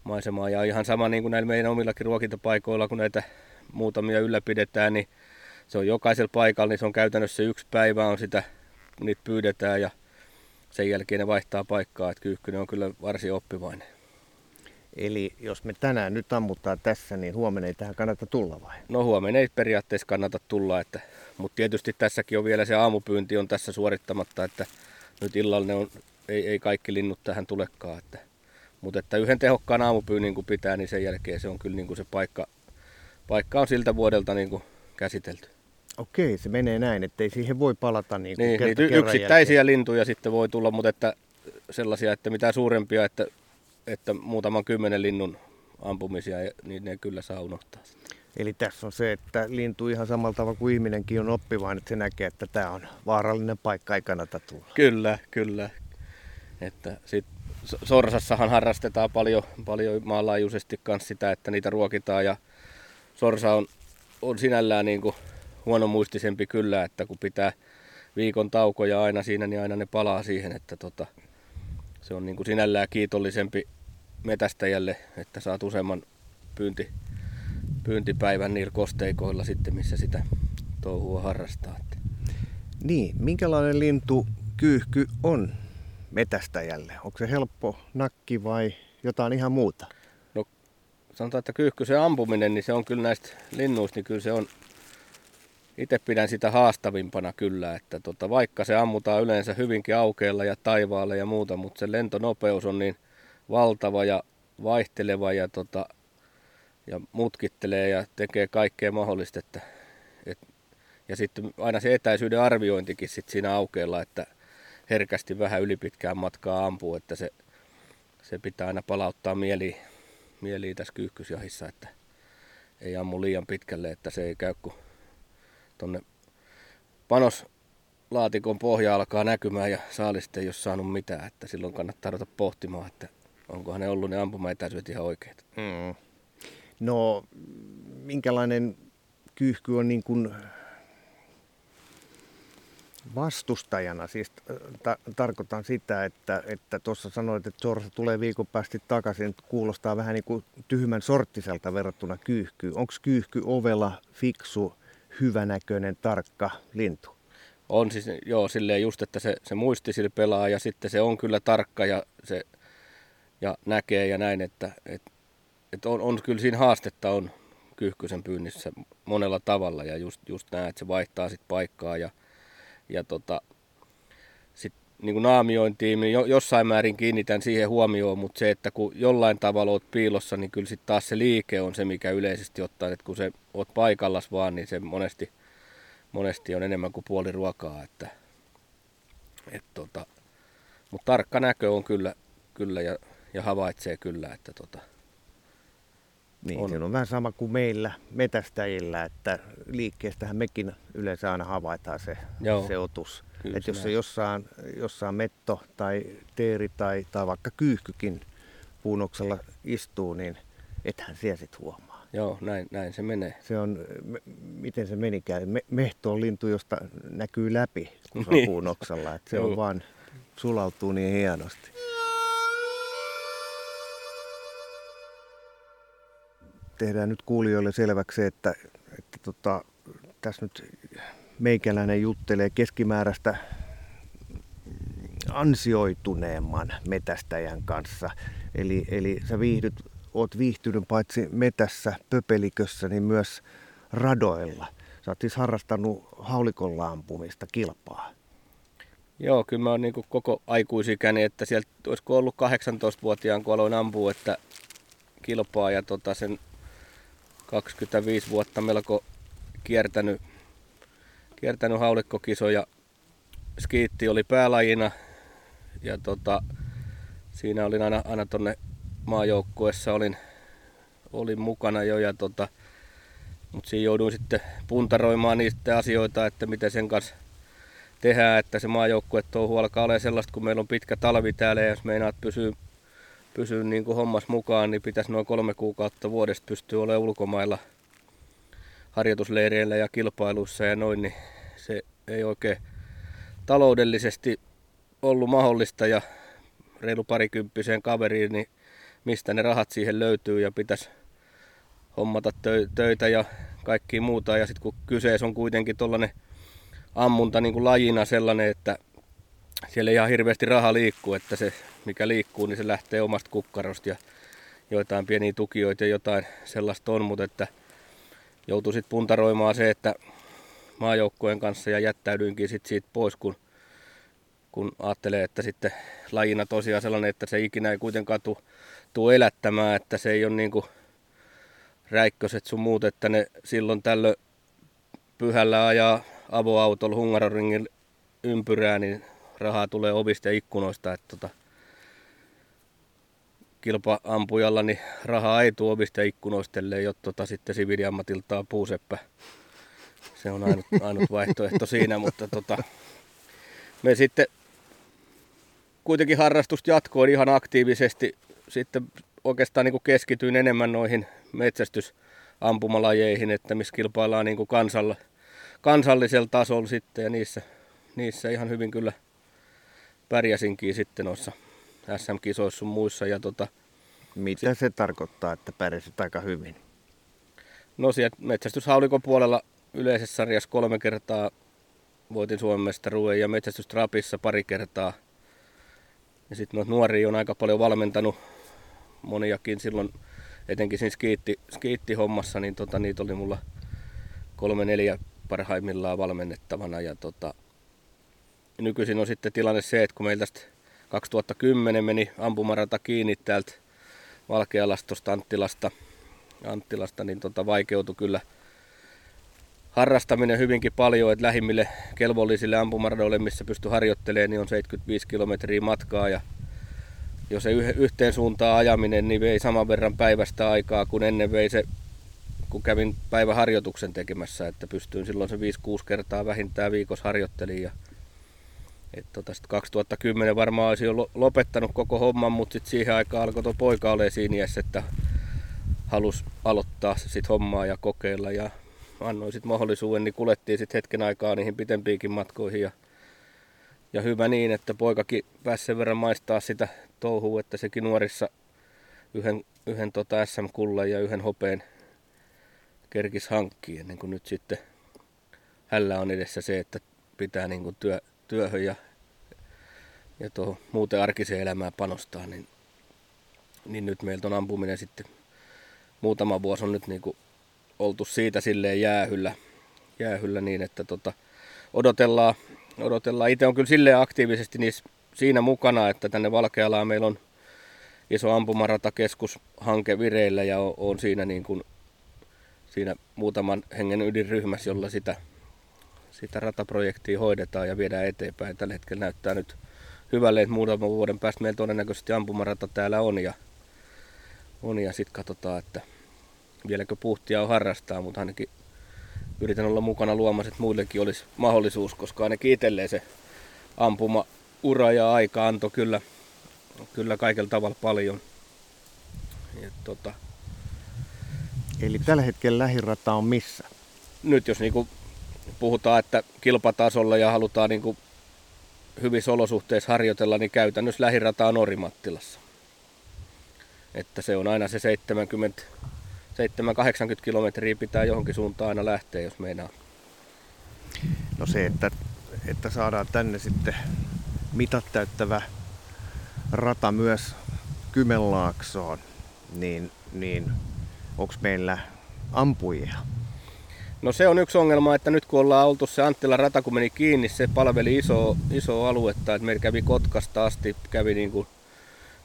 S1: maisemaa. Ja ihan sama niin kuin näillä meidän omillakin ruokintapaikoilla, kun näitä muutamia ylläpidetään, niin se on jokaisella paikalla, niin se on käytännössä yksi päivä on sitä, niitä pyydetään ja sen jälkeen ne vaihtaa paikkaa, että kyyhkynen on kyllä varsin oppivainen.
S2: Eli jos me tänään nyt ammutaan tässä, niin huomenna ei tähän kannata tulla vai?
S1: No huomenna ei periaatteessa kannata tulla, että, mutta tietysti tässäkin on vielä se aamupyynti on tässä suorittamatta, että nyt illalla ne on, ei, ei kaikki linnut tähän tulekaan. Että, mutta että yhden tehokkaan aamupyynnin kun pitää, niin sen jälkeen se on kyllä niin kuin se paikka, paikka on siltä vuodelta niin kuin käsitelty.
S2: Okei, se menee näin, että ei siihen voi palata niin kuin
S1: niin, niitä yksittäisiä jälkeen. lintuja sitten voi tulla, mutta että sellaisia, että mitä suurempia, että että muutaman kymmenen linnun ampumisia, niin ne kyllä saa unohtaa.
S2: Eli tässä on se, että lintu ihan samalla tavalla kuin ihminenkin on oppivainen, että se näkee, että tämä on vaarallinen paikka, ei kannata tulla.
S1: Kyllä, kyllä. Että sit Sorsassahan harrastetaan paljon, paljon maanlaajuisesti myös sitä, että niitä ruokitaan ja Sorsa on, on sinällään niin kuin huonomuistisempi kyllä, että kun pitää viikon taukoja aina siinä, niin aina ne palaa siihen, että tota, se on niin kuin sinällään kiitollisempi metästäjälle, että saat useamman pyynti, pyyntipäivän niillä kosteikoilla sitten, missä sitä touhua harrastaa.
S2: Niin, minkälainen lintu kyyhky on metästäjälle? Onko se helppo nakki vai jotain ihan muuta?
S1: No sanotaan, että kyyhky se ampuminen, niin se on kyllä näistä linnuista, niin kyllä se on, itse pidän sitä haastavimpana kyllä, että tota, vaikka se ammutaan yleensä hyvinkin aukeella ja taivaalle ja muuta, mutta se lentonopeus on niin valtava ja vaihteleva ja, tota, ja mutkittelee ja tekee kaikkea mahdollista. Että, et, ja sitten aina se etäisyyden arviointikin sit siinä aukeella, että herkästi vähän ylipitkään matkaa ampuu, että se, se pitää aina palauttaa mieliin, mieliin tässä kyyhkysjahissa, että ei ammu liian pitkälle, että se ei käy kun tuonne panoslaatikon pohja alkaa näkymään ja saalista ei ole saanut mitään, että silloin kannattaa ruveta pohtimaan, että onkohan ne ollut ne ampumaetäisyydet ihan oikeat. Mm.
S2: No, minkälainen kyyhky on niin kuin vastustajana, siis ta- tarkoitan sitä, että että tuossa sanoit, että Sorsa tulee viikon päästä takaisin, kuulostaa vähän niin kuin tyhmän sorttiselta verrattuna kyyhkyyn. Onko kyyhky ovela, fiksu, hyvänäköinen, tarkka lintu?
S1: On siis, joo, silleen just, että se, se muisti sillä pelaa ja sitten se on kyllä tarkka ja, se, ja näkee ja näin, että et, et on, on, kyllä siinä haastetta on kyyhkysen pyynnissä monella tavalla ja just, just näin, että se vaihtaa sitten paikkaa ja, ja tota, sit, niin kuin naamiointiin, niin jo, jossain määrin kiinnitän siihen huomioon, mutta se, että kun jollain tavalla olet piilossa, niin kyllä sitten taas se liike on se, mikä yleisesti ottaen, että kun se oot paikallas vaan, niin se monesti, monesti on enemmän kuin puoli ruokaa, että, et tota, mutta tarkka näkö on kyllä, kyllä ja, ja havaitsee kyllä, että tota,
S2: niin, on. se on vähän sama kuin meillä metästäjillä, että liikkeestähän mekin yleensä aina havaitaan se, Joo, se otus. Että jos se jossain, jossain metto tai teeri tai, tai vaikka kyyhkykin puunoksella istuu, niin ethän siellä sitten huomaa.
S1: Joo, näin, näin se menee.
S2: Se on, miten se menikään, me, mehto on lintu, josta näkyy läpi, kun se on niin. puunoksella. Että se on vaan, sulautuu niin hienosti. tehdään nyt kuulijoille selväksi, että, että tota, tässä nyt meikäläinen juttelee keskimääräistä ansioituneemman metästäjän kanssa. Eli, eli sä viihdyt, oot viihtynyt paitsi metässä, pöpelikössä, niin myös radoilla. Sä oot siis harrastanut haulikolla ampumista kilpaa.
S1: Joo, kyllä mä oon niin koko aikuisikäni, että sieltä olisiko ollut 18-vuotiaan, kun aloin ampua, että kilpaa ja tota sen 25 vuotta melko kiertänyt, kiertänyt haulikkokisoja. Skiitti oli päälajina ja tota, siinä olin aina, aina tonne maajoukkuessa olin, olin mukana jo ja tota, mutta siinä jouduin sitten puntaroimaan niistä asioita, että miten sen kanssa tehdään, että se maajoukkue touhu alkaa olemaan sellaista, kun meillä on pitkä talvi täällä ja jos meinaat pysyä pysyä niin kuin hommas mukaan, niin pitäisi noin kolme kuukautta vuodesta pystyä olemaan ulkomailla harjoitusleireillä ja kilpailuissa ja noin, niin se ei oikein taloudellisesti ollut mahdollista ja reilu parikymppiseen kaveriin, niin mistä ne rahat siihen löytyy ja pitäisi hommata töitä ja kaikki muuta. Ja sitten kun kyseessä on kuitenkin tuollainen ammunta niin kuin lajina sellainen, että siellä ei ihan hirveästi raha liikkuu, että se mikä liikkuu, niin se lähtee omasta kukkarosta ja joitain pieniä tukijoita ja jotain sellaista on, mutta että joutui sitten puntaroimaan se, että maajoukkojen kanssa ja jättäydyinkin sitten siitä pois, kun, kun ajattelee, että sitten lajina tosiaan sellainen, että se ikinä ei kuitenkaan tule tuu elättämään, että se ei ole niin kuin räikköset sun muut, että ne silloin tällöin pyhällä ajaa avoautolla Hungaroringin ympyrää, niin rahaa tulee ovista ja ikkunoista. Että tota, kilpa-ampujalla niin rahaa ei tuo ovista ellei ole tota, sitten siviiliammatiltaan puuseppä. Se on ainut, (laughs) ainut vaihtoehto siinä, mutta tota, me sitten kuitenkin harrastusta jatkoin ihan aktiivisesti. Sitten oikeastaan niin keskityin enemmän noihin metsästysampumalajeihin, että missä kilpaillaan niin kansalla, kansallisella tasolla sitten ja niissä, niissä ihan hyvin kyllä pärjäsinkin sitten noissa SM-kisoissa sun muissa. Ja tota,
S2: Mitä se tarkoittaa, että pärjäsit aika hyvin?
S1: No sieltä metsästyshaulikon puolella yleisessä sarjassa kolme kertaa voitin Suomen mestaruuden ja metsästystrapissa pari kertaa. Ja sitten noita nuoria on aika paljon valmentanut moniakin silloin, etenkin siinä skiitti, skiitti-hommassa, niin tota, niitä oli mulla kolme neljä parhaimmillaan valmennettavana. Ja tota, nykyisin on sitten tilanne se, että kun meillä tästä 2010 meni ampumarata kiinni täältä Valkealastosta Anttilasta, Anttilasta niin tota vaikeutui kyllä harrastaminen hyvinkin paljon, että lähimmille kelvollisille ampumaradoille, missä pysty harjoittelemaan, niin on 75 kilometriä matkaa. Ja jos se yhteen suuntaan ajaminen, niin vei saman verran päivästä aikaa kuin ennen vei se, kun kävin päiväharjoituksen tekemässä, että pystyin silloin se 5-6 kertaa vähintään viikossa harjoittelin ja et tota, 2010 varmaan olisi jo lopettanut koko homman, mutta sit siihen aikaan alkoi tuo poika olemaan siinä iässä, että halusi aloittaa sit hommaa ja kokeilla. Ja annoin sitten mahdollisuuden, niin kulettiin sitten hetken aikaa niihin pitempiinkin matkoihin. Ja, ja hyvä niin, että poikakin pääsi sen verran maistaa sitä touhua, että sekin nuorissa yhden, yhden tota SM-kullan ja yhden hopeen kerkis hankkiin, ennen kuin nyt sitten hällä on edessä se, että pitää niin kuin työ, työhön ja, ja tuohon muuten arkiseen elämään panostaa, niin, niin nyt meiltä on ampuminen sitten muutama vuosi on nyt niin kuin oltu siitä silleen jäähyllä, jäähyllä niin, että tota, odotellaan, odotellaan. Itse on kyllä silleen aktiivisesti niissä, siinä mukana, että tänne Valkealaan meillä on iso ampumarata-keskushanke vireillä ja on, on siinä, niin kuin, siinä muutaman hengen ydinryhmässä, jolla sitä sitä rataprojektia hoidetaan ja viedään eteenpäin. Tällä hetkellä näyttää nyt hyvälle, että muutaman vuoden päästä meillä todennäköisesti ampumarata täällä on ja, on ja sitten katsotaan, että vieläkö puhtia on harrastaa, mutta ainakin yritän olla mukana luomassa, että muillekin olisi mahdollisuus, koska ainakin itselleen se ampuma ura ja aika antoi kyllä, kyllä kaikella tavalla paljon.
S2: Ja, tota, Eli tällä hetkellä lähirata on missä?
S1: Nyt jos niinku puhutaan, että kilpatasolla ja halutaan niin kuin hyvissä olosuhteissa harjoitella, niin käytännössä lähirata on Orimattilassa. Että se on aina se 70 7-80 kilometriä pitää johonkin suuntaan aina lähteä, jos meinaa.
S2: No se, että, että saadaan tänne sitten mitat täyttävä rata myös Kymenlaaksoon, niin, niin onko meillä ampujia?
S1: No se on yksi ongelma, että nyt kun ollaan oltu se Anttila rata, kun meni kiinni, se palveli iso, iso aluetta, että meillä kävi Kotkasta asti, kävi niin kuin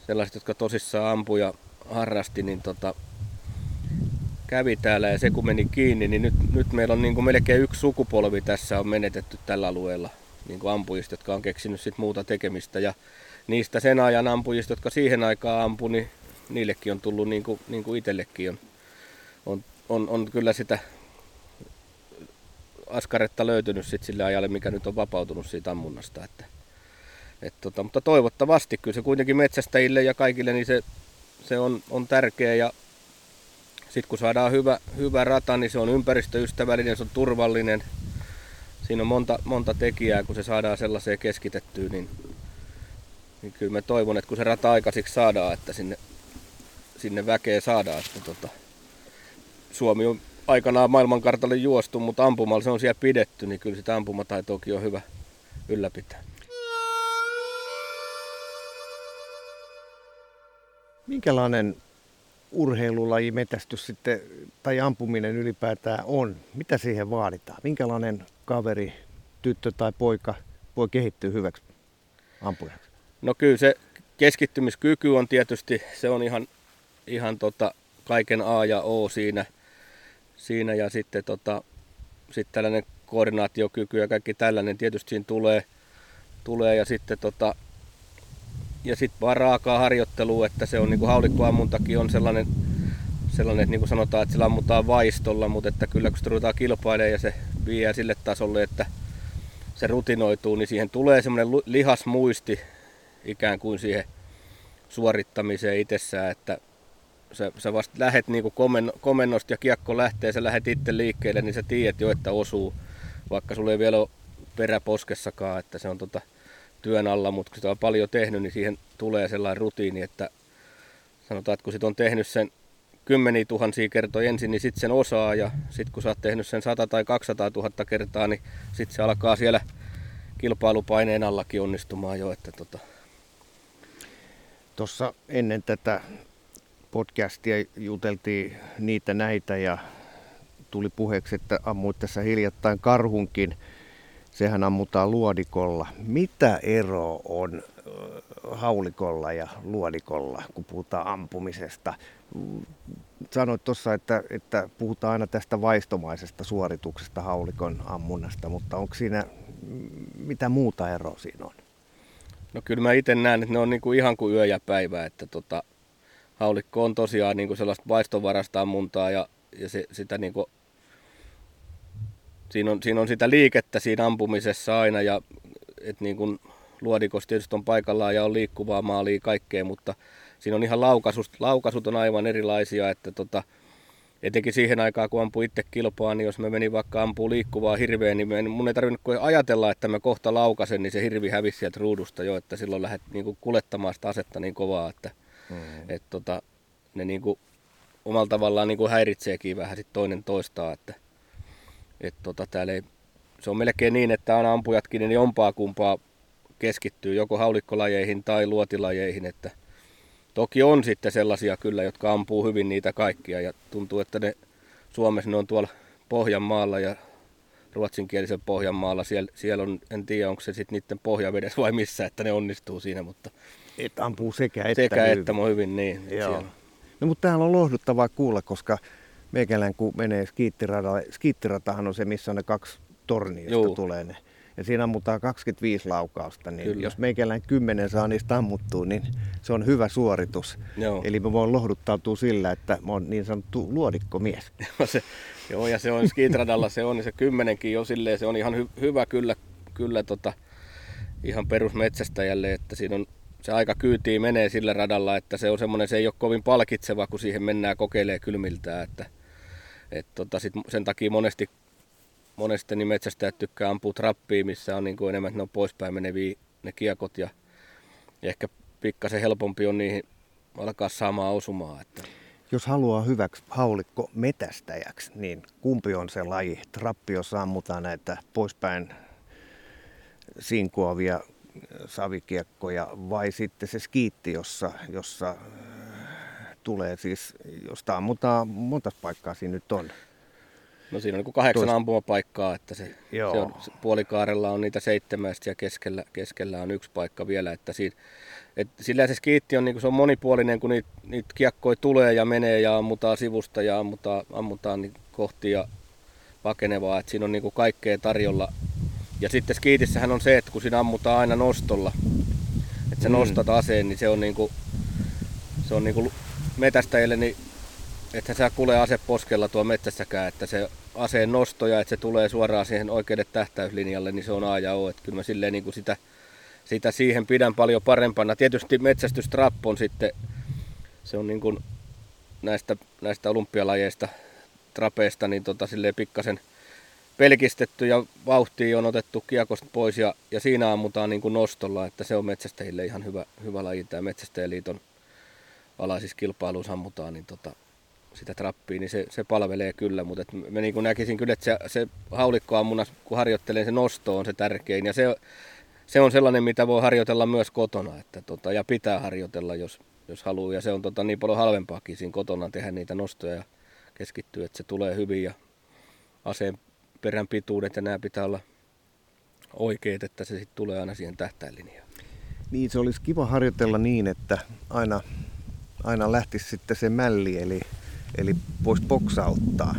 S1: sellaiset, jotka tosissaan ampuja harrasti, niin tota, kävi täällä. Ja se kun meni kiinni, niin nyt, nyt meillä on niin kuin melkein yksi sukupolvi tässä on menetetty tällä alueella niin kuin ampujista, jotka on keksinyt sit muuta tekemistä. Ja niistä sen ajan ampujista, jotka siihen aikaan ampu, niin niillekin on tullut niin kuin, niin kuin itsellekin on, on, on, on kyllä sitä askaretta löytynyt sit sille ajalle, mikä nyt on vapautunut siitä ammunnasta. Että, et tota, mutta toivottavasti kyllä se kuitenkin metsästäjille ja kaikille niin se, se on, on tärkeä ja sitten kun saadaan hyvä, hyvä rata, niin se on ympäristöystävällinen, se on turvallinen. Siinä on monta, monta tekijää, kun se saadaan sellaiseen keskitettyä, niin, niin kyllä mä toivon, että kun se rata aikaisiksi saadaan, että sinne, sinne väkeä saadaan. Että tota, Suomi on aikanaan maailmankartalle juostu, mutta ampumalla se on siellä pidetty, niin kyllä sitä ampumataitoakin on hyvä ylläpitää.
S2: Minkälainen urheilulaji, metästys sitten, tai ampuminen ylipäätään on? Mitä siihen vaaditaan? Minkälainen kaveri, tyttö tai poika voi kehittyä hyväksi ampujaksi?
S1: No kyllä se keskittymiskyky on tietysti, se on ihan, ihan tota, kaiken A ja O siinä – siinä ja sitten tota, sit tällainen koordinaatiokyky ja kaikki tällainen tietysti siinä tulee, tulee ja sitten tota, ja sitten vaan raakaa harjoittelua, että se on niin kuin haulikkoammuntakin on sellainen, sellainen että niin kuin sanotaan, että sillä ammutaan vaistolla, mutta että kyllä kun sitä ruvetaan kilpailemaan ja se vie sille tasolle, että se rutinoituu, niin siihen tulee semmoinen lihasmuisti ikään kuin siihen suorittamiseen itsessään, että sä, sä vasta lähet niin komen, komennosta ja kiekko lähtee, sä lähet itse liikkeelle, niin sä tiedät jo, että osuu, vaikka sulla ei vielä ole peräposkessakaan, että se on tota työn alla, mutta kun sitä on paljon tehnyt, niin siihen tulee sellainen rutiini, että sanotaan, että kun sit on tehnyt sen kymmeniä tuhansia kertoja ensin, niin sitten sen osaa ja sitten kun sä oot tehnyt sen 100 tai 200 000 kertaa, niin sitten se alkaa siellä kilpailupaineen allakin onnistumaan jo. Että tota.
S2: Tuossa ennen tätä podcastia juteltiin niitä näitä ja tuli puheeksi, että ammuit tässä hiljattain karhunkin. Sehän ammutaan luodikolla. Mitä ero on haulikolla ja luodikolla, kun puhutaan ampumisesta? Sanoit tuossa, että, että puhutaan aina tästä vaistomaisesta suorituksesta haulikon ammunnasta, mutta onko siinä, mitä muuta eroa siinä on?
S1: No kyllä mä itse näen, että ne on niinku ihan kuin yö ja päivä, että tota, haulikko on tosiaan niinku sellaista vaistovarasta ammuntaa ja, ja se, sitä niinku, siinä, on, siinä on sitä liikettä siinä ampumisessa aina ja et niinku, luodikossa tietysti on paikallaan ja on liikkuvaa maalia kaikkea, mutta siinä on ihan laukaisut, laukaisut on aivan erilaisia, että tota, etenkin siihen aikaan, kun ampuu itse kilpaa, niin jos me meni vaikka ampuu liikkuvaa hirveä, niin mun ei tarvinnut ajatella, että mä kohta laukasen, niin se hirvi hävisi sieltä ruudusta jo, että silloin lähdet niin kulettamaan sitä asetta niin kovaa, että mm. et, tota, ne niin kuin, omalla tavallaan niin kuin häiritseekin vähän sit toinen toistaa, että et, tota, täällä ei, se on melkein niin, että aina ampujatkin niin jompaa kumpaa keskittyy joko haulikkolajeihin tai luotilajeihin, että Toki on sitten sellaisia kyllä, jotka ampuu hyvin niitä kaikkia ja tuntuu, että ne Suomessa ne on tuolla Pohjanmaalla ja ruotsinkielisen Pohjanmaalla. Siellä, siellä on, en tiedä onko se sitten niiden pohjavedessä vai missä, että ne onnistuu siinä, mutta...
S2: Et ampuu sekä että
S1: Sekä
S2: hyvin.
S1: että on hyvin, niin.
S2: Joo. No mutta täällä on lohduttavaa kuulla, koska meikäläinen kun menee skiittiradalle, skiittiratahan on se, missä on ne kaksi tornia, josta tulee ne ja siinä ammutaan 25 laukausta, niin Kyllä. jos meikälään 10 saa niistä ammuttua, niin se on hyvä suoritus. Joo. Eli mä voin lohduttautua sillä, että mä oon niin sanottu luodikkomies. (laughs)
S1: se, joo, ja se on skitradalla se on, niin se kymmenenkin jo silleen, se on ihan hy, hyvä kyllä, kyllä tota, ihan perusmetsästäjälle, että siinä on se aika kyytii menee sillä radalla, että se on semmoinen, se ei ole kovin palkitseva, kun siihen mennään kokeilemaan kylmiltään, että et tota, sit sen takia monesti monesti niin metsästäjät tykkää ampua trappiin, missä on niin kuin enemmän, ne on poispäin meneviä ne kiekot ja, ja ehkä pikkasen helpompi on niihin alkaa saamaan osumaan. Että.
S2: Jos haluaa hyväksi haulikko metästäjäksi, niin kumpi on se laji? Trappi, jossa ammutaan näitä poispäin sinkoavia savikiekkoja vai sitten se skiitti, jossa, jossa äh, tulee siis, josta ammutaan, monta paikkaa siinä nyt on?
S1: No siinä on niin kahdeksan Tuosta. ampumapaikkaa, että se, se on, puolikaarella on niitä seitsemän ja keskellä, keskellä on yksi paikka vielä. Että siinä, et sillä se skiitti on, niin se on monipuolinen, kun niitä, niitä kiekkoja tulee ja menee ja ammutaan sivusta ja ammutaan, ammutaan niin kohti ja pakenevaa. Että siinä on niin kaikkea tarjolla. Ja sitten skiitissähän on se, että kun siinä ammutaan aina nostolla, että sä mm. nostat aseen, niin se on, niin kuin, se on niin kuin metästäjille niin että sä kuule ase poskella tuo metsässäkään, että se aseen nosto ja että se tulee suoraan siihen oikealle tähtäyslinjalle, niin se on A ja O. Että kyllä mä silleen niin kuin sitä, sitä siihen pidän paljon parempana. Tietysti metsästystrap on sitten, se on niin kuin näistä, näistä olympialajeista, trapeista, niin tota silleen pikkasen pelkistetty ja vauhtia on otettu kiekosta pois ja, ja siinä ammutaan niin kuin nostolla, että se on metsästäjille ihan hyvä, hyvä laji. Tämä Metsästäjäliiton alaisissa kilpailuissa ammutaan, niin tota, sitä trappia, niin se, se palvelee kyllä, mutta et mä niin näkisin kyllä, että se, se haulikkoammunnas, kun harjoittelen, se nosto on se tärkein. Ja se, se on sellainen, mitä voi harjoitella myös kotona että tota, ja pitää harjoitella, jos, jos haluaa. Ja se on tota, niin paljon halvempaakin siinä kotona tehdä niitä nostoja ja keskittyä, että se tulee hyvin ja aseen perän pituudet ja nämä pitää olla oikeet, että se sitten tulee aina siihen tähtäinlinjaan.
S2: Niin, se olisi kiva harjoitella niin, että aina, aina lähtisi sitten se mälli, eli eli voisi boksauttaa.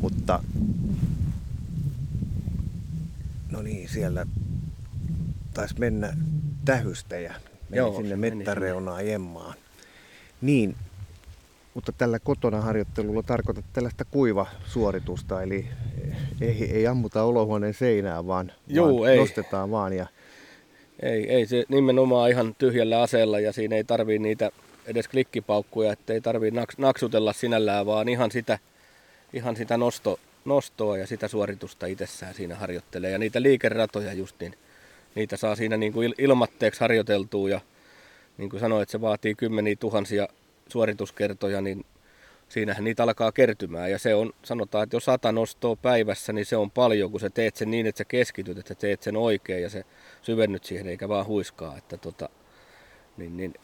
S2: Mutta no niin, siellä taisi mennä tähystä ja meni Joo, sinne mettäreunaan jemmaan. Niin, mutta tällä kotona harjoittelulla tarkoitat tällaista kuiva-suoritusta, eli ei, ei ammuta olohuoneen seinää, vaan, Joo, vaan ei. nostetaan vaan. Ja...
S1: Ei, ei se nimenomaan ihan tyhjällä aseella ja siinä ei tarvii niitä edes klikkipaukkuja, ettei tarvii naksutella sinällään, vaan ihan sitä, ihan sitä nosto, nostoa ja sitä suoritusta itsessään siinä harjoittelee. Ja niitä liikeratoja just niin, niitä saa siinä niin kuin ilmatteeksi harjoiteltua ja niin kuin sanoin, että se vaatii kymmeniä tuhansia suorituskertoja, niin siinähän niitä alkaa kertymään. Ja se on, sanotaan, että jos sata nostoa päivässä, niin se on paljon, kun sä teet sen niin, että sä keskityt, että sä teet sen oikein ja se syvennyt siihen eikä vaan huiskaa. Että tota, niin, niin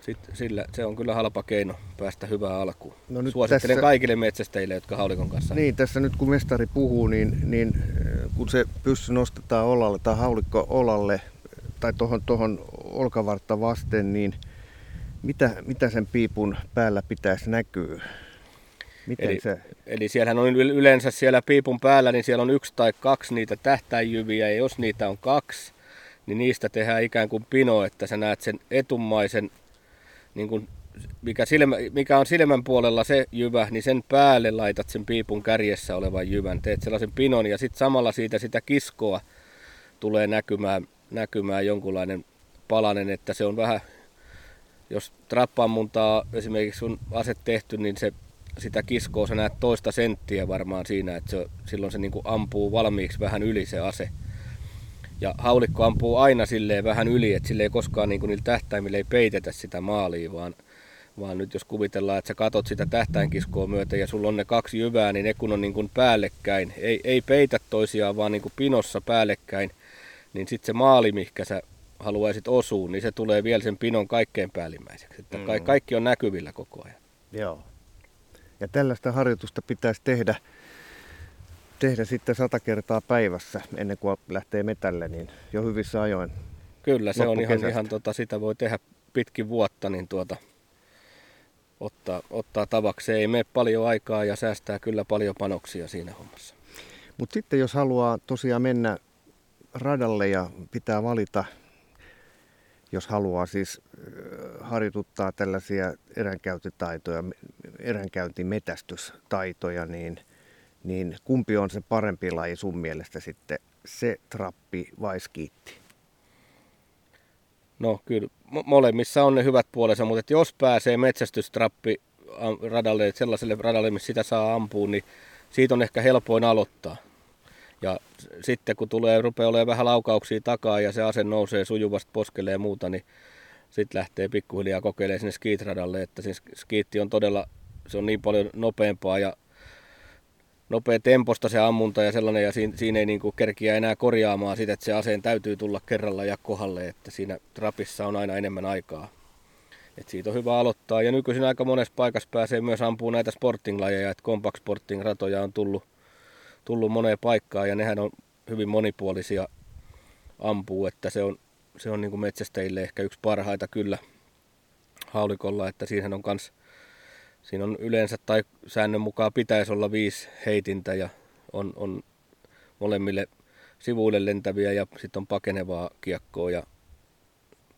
S1: sit, sillä, se on kyllä halpa keino päästä hyvään alkuun.
S2: No nyt
S1: Suosittelen
S2: tässä-
S1: kaikille metsästäjille, jotka haulikon kanssa
S2: Niin, tässä nyt kun mestari puhuu, niin, niin äh, kun se pyssy nostetaan olalle tai haulikko olalle tai tuohon tohon olkavartta vasten, niin mitä, mitä sen piipun päällä pitäisi näkyä? Miten
S1: Eli-
S2: se,
S1: Eli siellähän on yl- yleensä siellä piipun päällä, niin siellä on yksi tai kaksi niitä tähtäinjyviä, ja jos niitä on kaksi, niin niistä tehdään ikään kuin pino, että sä näet sen etummaisen, niin kuin, mikä, silmä, mikä on silmän puolella se jyvä, niin sen päälle laitat sen piipun kärjessä olevan jyvän, teet sellaisen pinon, ja sitten samalla siitä sitä kiskoa tulee näkymään, näkymään jonkunlainen palanen, että se on vähän, jos trappaammuntaa esimerkiksi on aset tehty, niin se sitä kiskoa sä näet toista senttiä varmaan siinä, että se, silloin se niin kuin ampuu valmiiksi vähän yli se ase. Ja haulikko ampuu aina silleen vähän yli, että sille ei koskaan niin kuin niillä tähtäimillä ei peitetä sitä maalia, vaan, vaan nyt jos kuvitellaan, että sä katot sitä tähtäinkiskoa myöten ja sulla on ne kaksi jyvää, niin ne kun on niin kuin päällekkäin, ei, ei peitä toisiaan, vaan niin kuin pinossa päällekkäin, niin sitten se maali, mihinkä sä haluaisit osua, niin se tulee vielä sen pinon kaikkein päällimmäiseksi. Että ka-
S2: Mm.
S1: kaikki on näkyvillä koko ajan.
S2: joo. Ja tällaista harjoitusta pitäisi tehdä, tehdä sitten sata kertaa päivässä ennen kuin lähtee metälle, niin jo hyvissä ajoin.
S1: Kyllä, se on ihan, ihan tota, sitä voi tehdä pitkin vuotta, niin tuota, ottaa, ottaa tavaksi. Ei mene paljon aikaa ja säästää kyllä paljon panoksia siinä hommassa.
S2: Mutta sitten jos haluaa tosiaan mennä radalle ja pitää valita, jos haluaa siis äh, harjoituttaa tällaisia eränkäyntitaitoja, eränkäyntimetästystaitoja, niin, niin kumpi on se parempi laji sun mielestä sitten, se trappi vai skiitti?
S1: No kyllä, mo- molemmissa on ne hyvät puolensa, mutta jos pääsee metsästystrappi am- radalle, sellaiselle radalle, missä sitä saa ampua, niin siitä on ehkä helpoin aloittaa. Ja sitten kun tulee, rupeaa olemaan vähän laukauksia takaa ja se ase nousee sujuvasti poskelle ja muuta, niin sitten lähtee pikkuhiljaa kokeilemaan sinne skiitradalle, että siis skiitti on todella, se on niin paljon nopeampaa ja nopea temposta se ammunta ja sellainen, ja siinä, siinä ei niinku kerkiä enää korjaamaan sitä, että se aseen täytyy tulla kerralla ja kohdalle, että siinä trapissa on aina enemmän aikaa. Et siitä on hyvä aloittaa, ja nykyisin aika monessa paikassa pääsee myös ampumaan näitä sporting-lajeja, että compact sporting ratoja on tullut, tullut moneen paikkaan, ja nehän on hyvin monipuolisia ampuu, että se on, se on niinku metsästäjille ehkä yksi parhaita kyllä haulikolla, että siihen on kans Siinä on yleensä tai säännön mukaan pitäisi olla viisi heitintä ja on, on molemmille sivuille lentäviä ja sitten on pakenevaa kiekkoa ja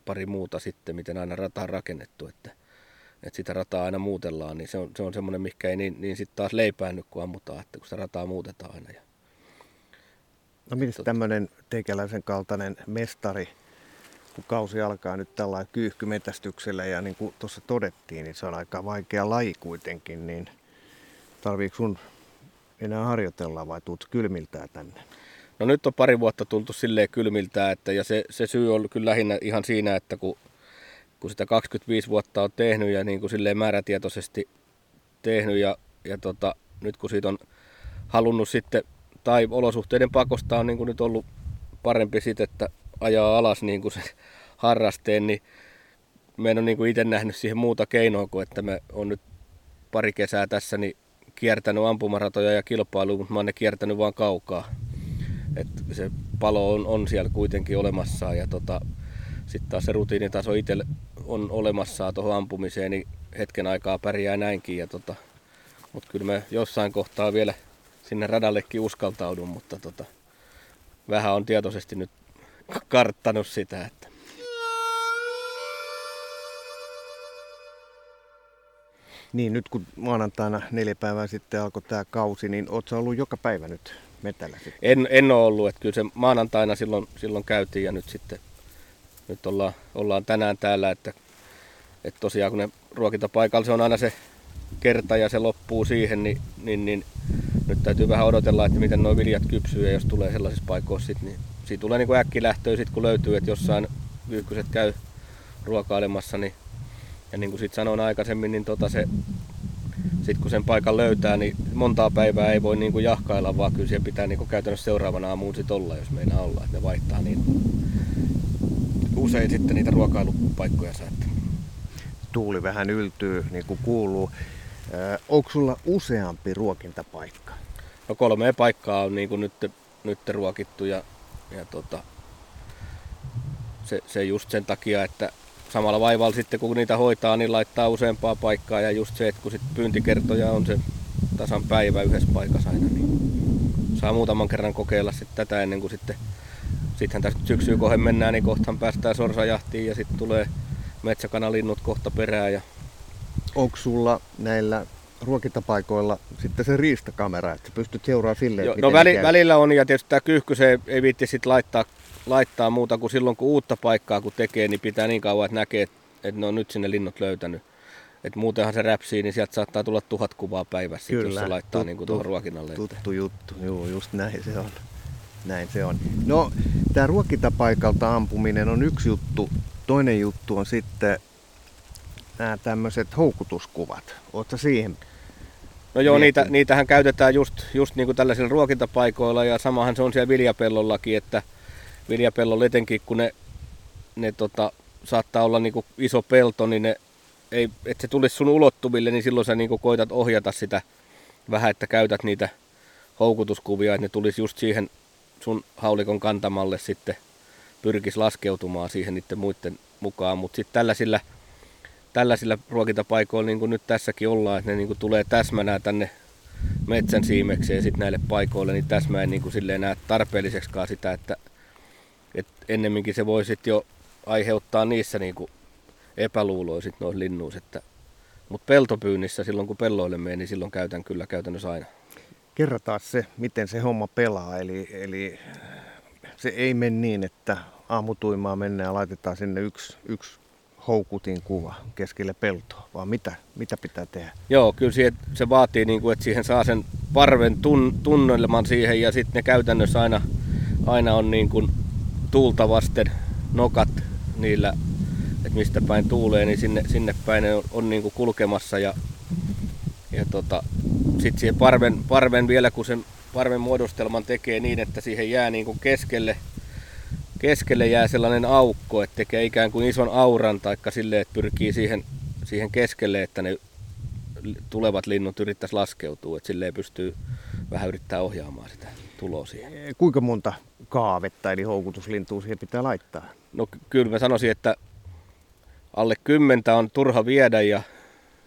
S1: pari muuta sitten, miten aina rata on rakennettu, että, että sitä rataa aina muutellaan, niin se on, se on semmoinen, mikä ei niin, niin sitten taas leipäänny, kun ammutaan, että kun sitä rataa muutetaan aina. Ja
S2: No miten tämmöinen teikäläisen kaltainen mestari, kun kausi alkaa nyt tällä kyyhkymetästyksellä ja niin kuin tuossa todettiin, niin se on aika vaikea laji kuitenkin, niin tarviiko sun enää harjoitella vai tuut kylmiltään tänne?
S1: No nyt on pari vuotta tultu silleen kylmiltä, että, ja se, se syy on kyllä lähinnä ihan siinä, että kun, kun sitä 25 vuotta on tehnyt ja niin kuin silleen määrätietoisesti tehnyt ja, ja tota, nyt kun siitä on halunnut sitten, tai olosuhteiden pakosta on niin kuin nyt ollut parempi sitten, että ajaa alas niin kuin se (laughs) harrasteen, niin me en ole niin kuin itse nähnyt siihen muuta keinoa kuin, että me on nyt pari kesää tässä niin kiertänyt ampumaratoja ja kilpailuja, mutta mä oon ne kiertänyt vaan kaukaa. Et se palo on, on siellä kuitenkin olemassa ja tota, sitten taas se rutiinitaso itselle on olemassa tuohon ampumiseen, niin hetken aikaa pärjää näinkin. Ja tota, mutta kyllä me jossain kohtaa vielä sinne radallekin uskaltaudun, mutta tota, vähän on tietoisesti nyt karttanut sitä, että
S2: Niin, nyt kun maanantaina neljä päivää sitten alkoi tämä kausi, niin sä ollut joka päivä nyt metällä sitten?
S1: En, en ole ollut, että kyllä se maanantaina silloin, silloin käytiin ja nyt sitten nyt ollaan, ollaan tänään täällä, että, että tosiaan kun ne ruokintapaikalla se on aina se kerta ja se loppuu siihen, niin, niin, niin nyt täytyy vähän odotella, että miten nuo viljat kypsyy ja jos tulee sellaisissa paikoissa, sit, niin siitä tulee niin äkkilähtöä sit kun löytyy, että jossain vyykkyset käy ruokailemassa, niin ja niin kuin sit sanoin aikaisemmin, niin tota se, sit kun sen paikan löytää, niin montaa päivää ei voi niin kuin jahkailla, vaan kyllä siellä pitää niin kuin käytännössä seuraavana aamuun sit olla, jos meinaa olla, että ne vaihtaa niin usein sitten niitä ruokailupaikkoja. Että
S2: tuuli vähän yltyy niin kuin kuuluu. Onko sulla useampi ruokintapaikka?
S1: No kolme paikkaa on niin kuin nyt, nyt ruokittu ja, ja tota, se, se just sen takia, että samalla vaivalla sitten kun niitä hoitaa, niin laittaa useampaa paikkaa ja just se, että kun sitten pyyntikertoja on se tasan päivä yhdessä paikassa aina, niin saa muutaman kerran kokeilla sitten tätä ennen kuin sitten sittenhän tästä syksyyn kohden mennään, niin kohtaan päästään sorsajahtiin ja sitten tulee metsäkanalinnut kohta perään. Ja...
S2: Onko sulla näillä ruokintapaikoilla sitten se riistakamera, että pystyt seuraamaan silleen,
S1: Joo, No väli, välillä on ja tietysti tämä kyyhky se ei viitti sitten laittaa, laittaa muuta kuin silloin kun uutta paikkaa kun tekee, niin pitää niin kauan, että näkee, että, ne on nyt sinne linnut löytänyt. Et muutenhan se räpsii, niin sieltä saattaa tulla tuhat kuvaa päivässä, Kyllä, jos se laittaa tuttu, niin kuin tuohon ruokinnalle.
S2: Tuttu juttu, joo, just näin se on. Näin se on. No, tämä ruokintapaikalta ampuminen on yksi juttu. Toinen juttu on sitten nämä tämmöiset houkutuskuvat. Oletko siihen
S1: No joo, niitä, niitähän käytetään just, just niin kuin tällaisilla ruokintapaikoilla ja samahan se on siellä viljapellollakin, että viljapellolla etenkin kun ne, ne tota, saattaa olla niin kuin iso pelto, niin ne ei, että se tulisi sun ulottuville, niin silloin sä niin kuin koitat ohjata sitä vähän, että käytät niitä houkutuskuvia, että ne tulisi just siihen sun haulikon kantamalle sitten pyrkisi laskeutumaan siihen niiden muiden mukaan, mutta sitten tällaisilla, tällaisilla ruokintapaikoilla, niin kuin nyt tässäkin ollaan, että ne niin kuin tulee täsmänä tänne metsän siimekseen sitten näille paikoille, niin täsmä ei niin silleen näe tarpeelliseksikaan sitä, että, että ennemminkin se voi sitten jo aiheuttaa niissä niin kuin epäluuloja sitten noissa linnuissa, mutta peltopyynnissä silloin kun pelloille menee, niin silloin käytän kyllä käytännössä aina.
S2: Kerrotaan se, miten se homma pelaa. Eli, eli se ei mene niin, että aamutuimaa mennään ja laitetaan sinne yksi, yksi houkutin kuva keskelle peltoa, vaan mitä, mitä pitää tehdä?
S1: Joo, kyllä se, se vaatii, niin kuin, että siihen saa sen parven tun, tunnelman siihen ja sitten ne käytännössä aina, aina on niin kuin tuulta vasten nokat niillä, että mistä päin tuulee, niin sinne, sinne päin ne on, on niin kuin kulkemassa ja, ja tota, sitten siihen parven, parven vielä, kun sen parven muodostelman tekee niin, että siihen jää niin kuin keskelle, keskelle jää sellainen aukko, että tekee ikään kuin ison auran, taikka sille, että pyrkii siihen, siihen keskelle, että ne tulevat linnut yrittäisi laskeutua, että silleen pystyy vähän yrittää ohjaamaan sitä tuloa siihen.
S2: Kuinka monta kaavetta eli houkutuslintua siihen pitää laittaa?
S1: No kyllä mä sanoisin, että alle kymmentä on turha viedä ja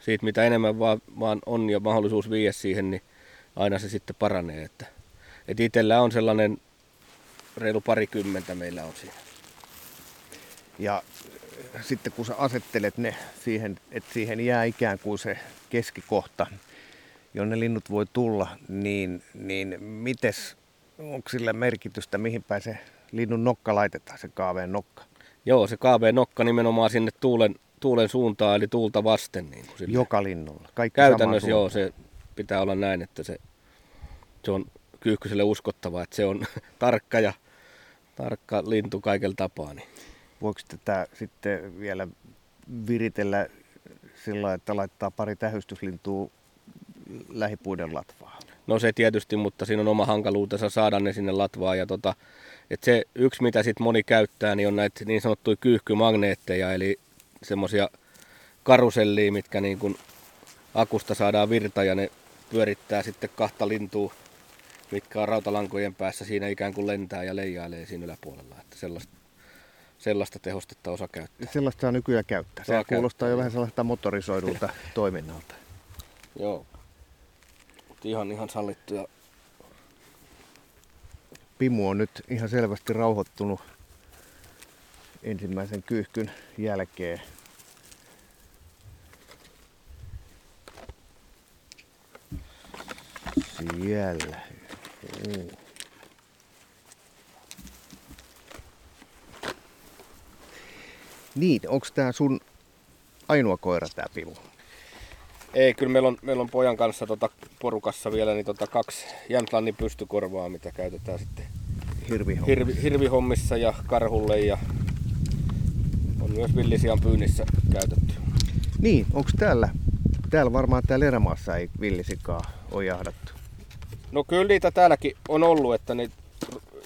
S1: siitä mitä enemmän vaan, vaan on ja mahdollisuus viiä siihen, niin aina se sitten paranee. Että, että itsellä on sellainen reilu parikymmentä meillä on siinä.
S2: Ja sitten kun sä asettelet ne siihen, että siihen jää ikään kuin se keskikohta, jonne linnut voi tulla, niin, niin mites, onko sillä merkitystä, mihin päin se linnun nokka laitetaan, se kaaveen nokka?
S1: Joo, se kaaveen nokka nimenomaan sinne tuulen, tuulen suuntaan, eli tuulta vasten. Niin kuin
S2: Joka linnulla.
S1: Kaikki Käytännössä joo, se pitää olla näin, että se, se on kyyhkyselle uskottava, että se on (laughs) tarkka ja tarkka lintu kaikella tapaa. Niin.
S2: Voiko tätä sitten vielä viritellä sillä että laittaa pari tähystyslintua lähipuiden latvaa?
S1: No se tietysti, mutta siinä on oma hankaluutensa saada ne sinne latvaan. Ja tota, et se yksi, mitä sit moni käyttää, niin on näitä niin sanottuja kyyhkymagneetteja, eli semmoisia karusellia, mitkä niin kun akusta saadaan virta ja ne pyörittää sitten kahta lintua, mitkä on rautalankojen päässä siinä ikään kuin lentää ja leijailee siinä yläpuolella. Että sellaista, sellaista tehostetta osa käyttää.
S2: Sellaista saa nykyään käyttää. Se kuulostaa jo vähän sellaista motorisoidulta toiminnalta.
S1: Joo. Ihan, ihan sallittuja.
S2: Pimu on nyt ihan selvästi rauhoittunut ensimmäisen kyyhkyn jälkeen. Siellä. Mm. Niin, onko tämä sun ainoa koira tämä Pimu?
S1: Ei, kyllä meillä on, meillä on pojan kanssa tota porukassa vielä niin tota kaksi Jämtlannin pystykorvaa, mitä käytetään sitten
S2: Hirvihommissa.
S1: Hirvi, hirvihommissa ja karhulle ja on myös villisian pyynnissä käytetty.
S2: Niin, onko täällä, täällä varmaan täällä erämaassa ei villisikaa ole jahdattu?
S1: No kyllä niitä täälläkin on ollut, että ne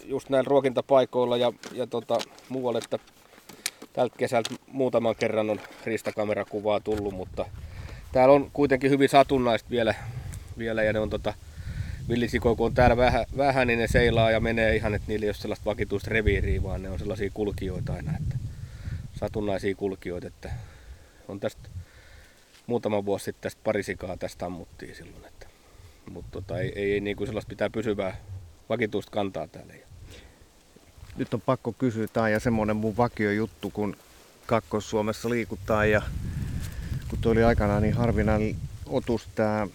S1: just näillä ruokintapaikoilla ja, ja tota, muualla, että tältä kesältä muutaman kerran on ristakamerakuvaa tullut, mutta täällä on kuitenkin hyvin satunnaista vielä, vielä ja ne on tota, villisikoja, kun on täällä vähän, vähän, niin ne seilaa ja menee ihan, että niillä ei ole sellaista vakituista reviiriä, vaan ne on sellaisia kulkijoita aina, että satunnaisia kulkijoita, että on tästä muutama vuosi sitten tästä parisikaa tästä ammuttiin silloin, että, mutta tota, ei, ei, ei niin kuin sellaista pitää pysyvää vakituista kantaa täällä.
S2: Nyt on pakko kysyä, tämä ja semmoinen mun vakio juttu, kun Kaakkois-Suomessa liikutaan ja kun tuo oli aikanaan niin harvinainen otus tämä,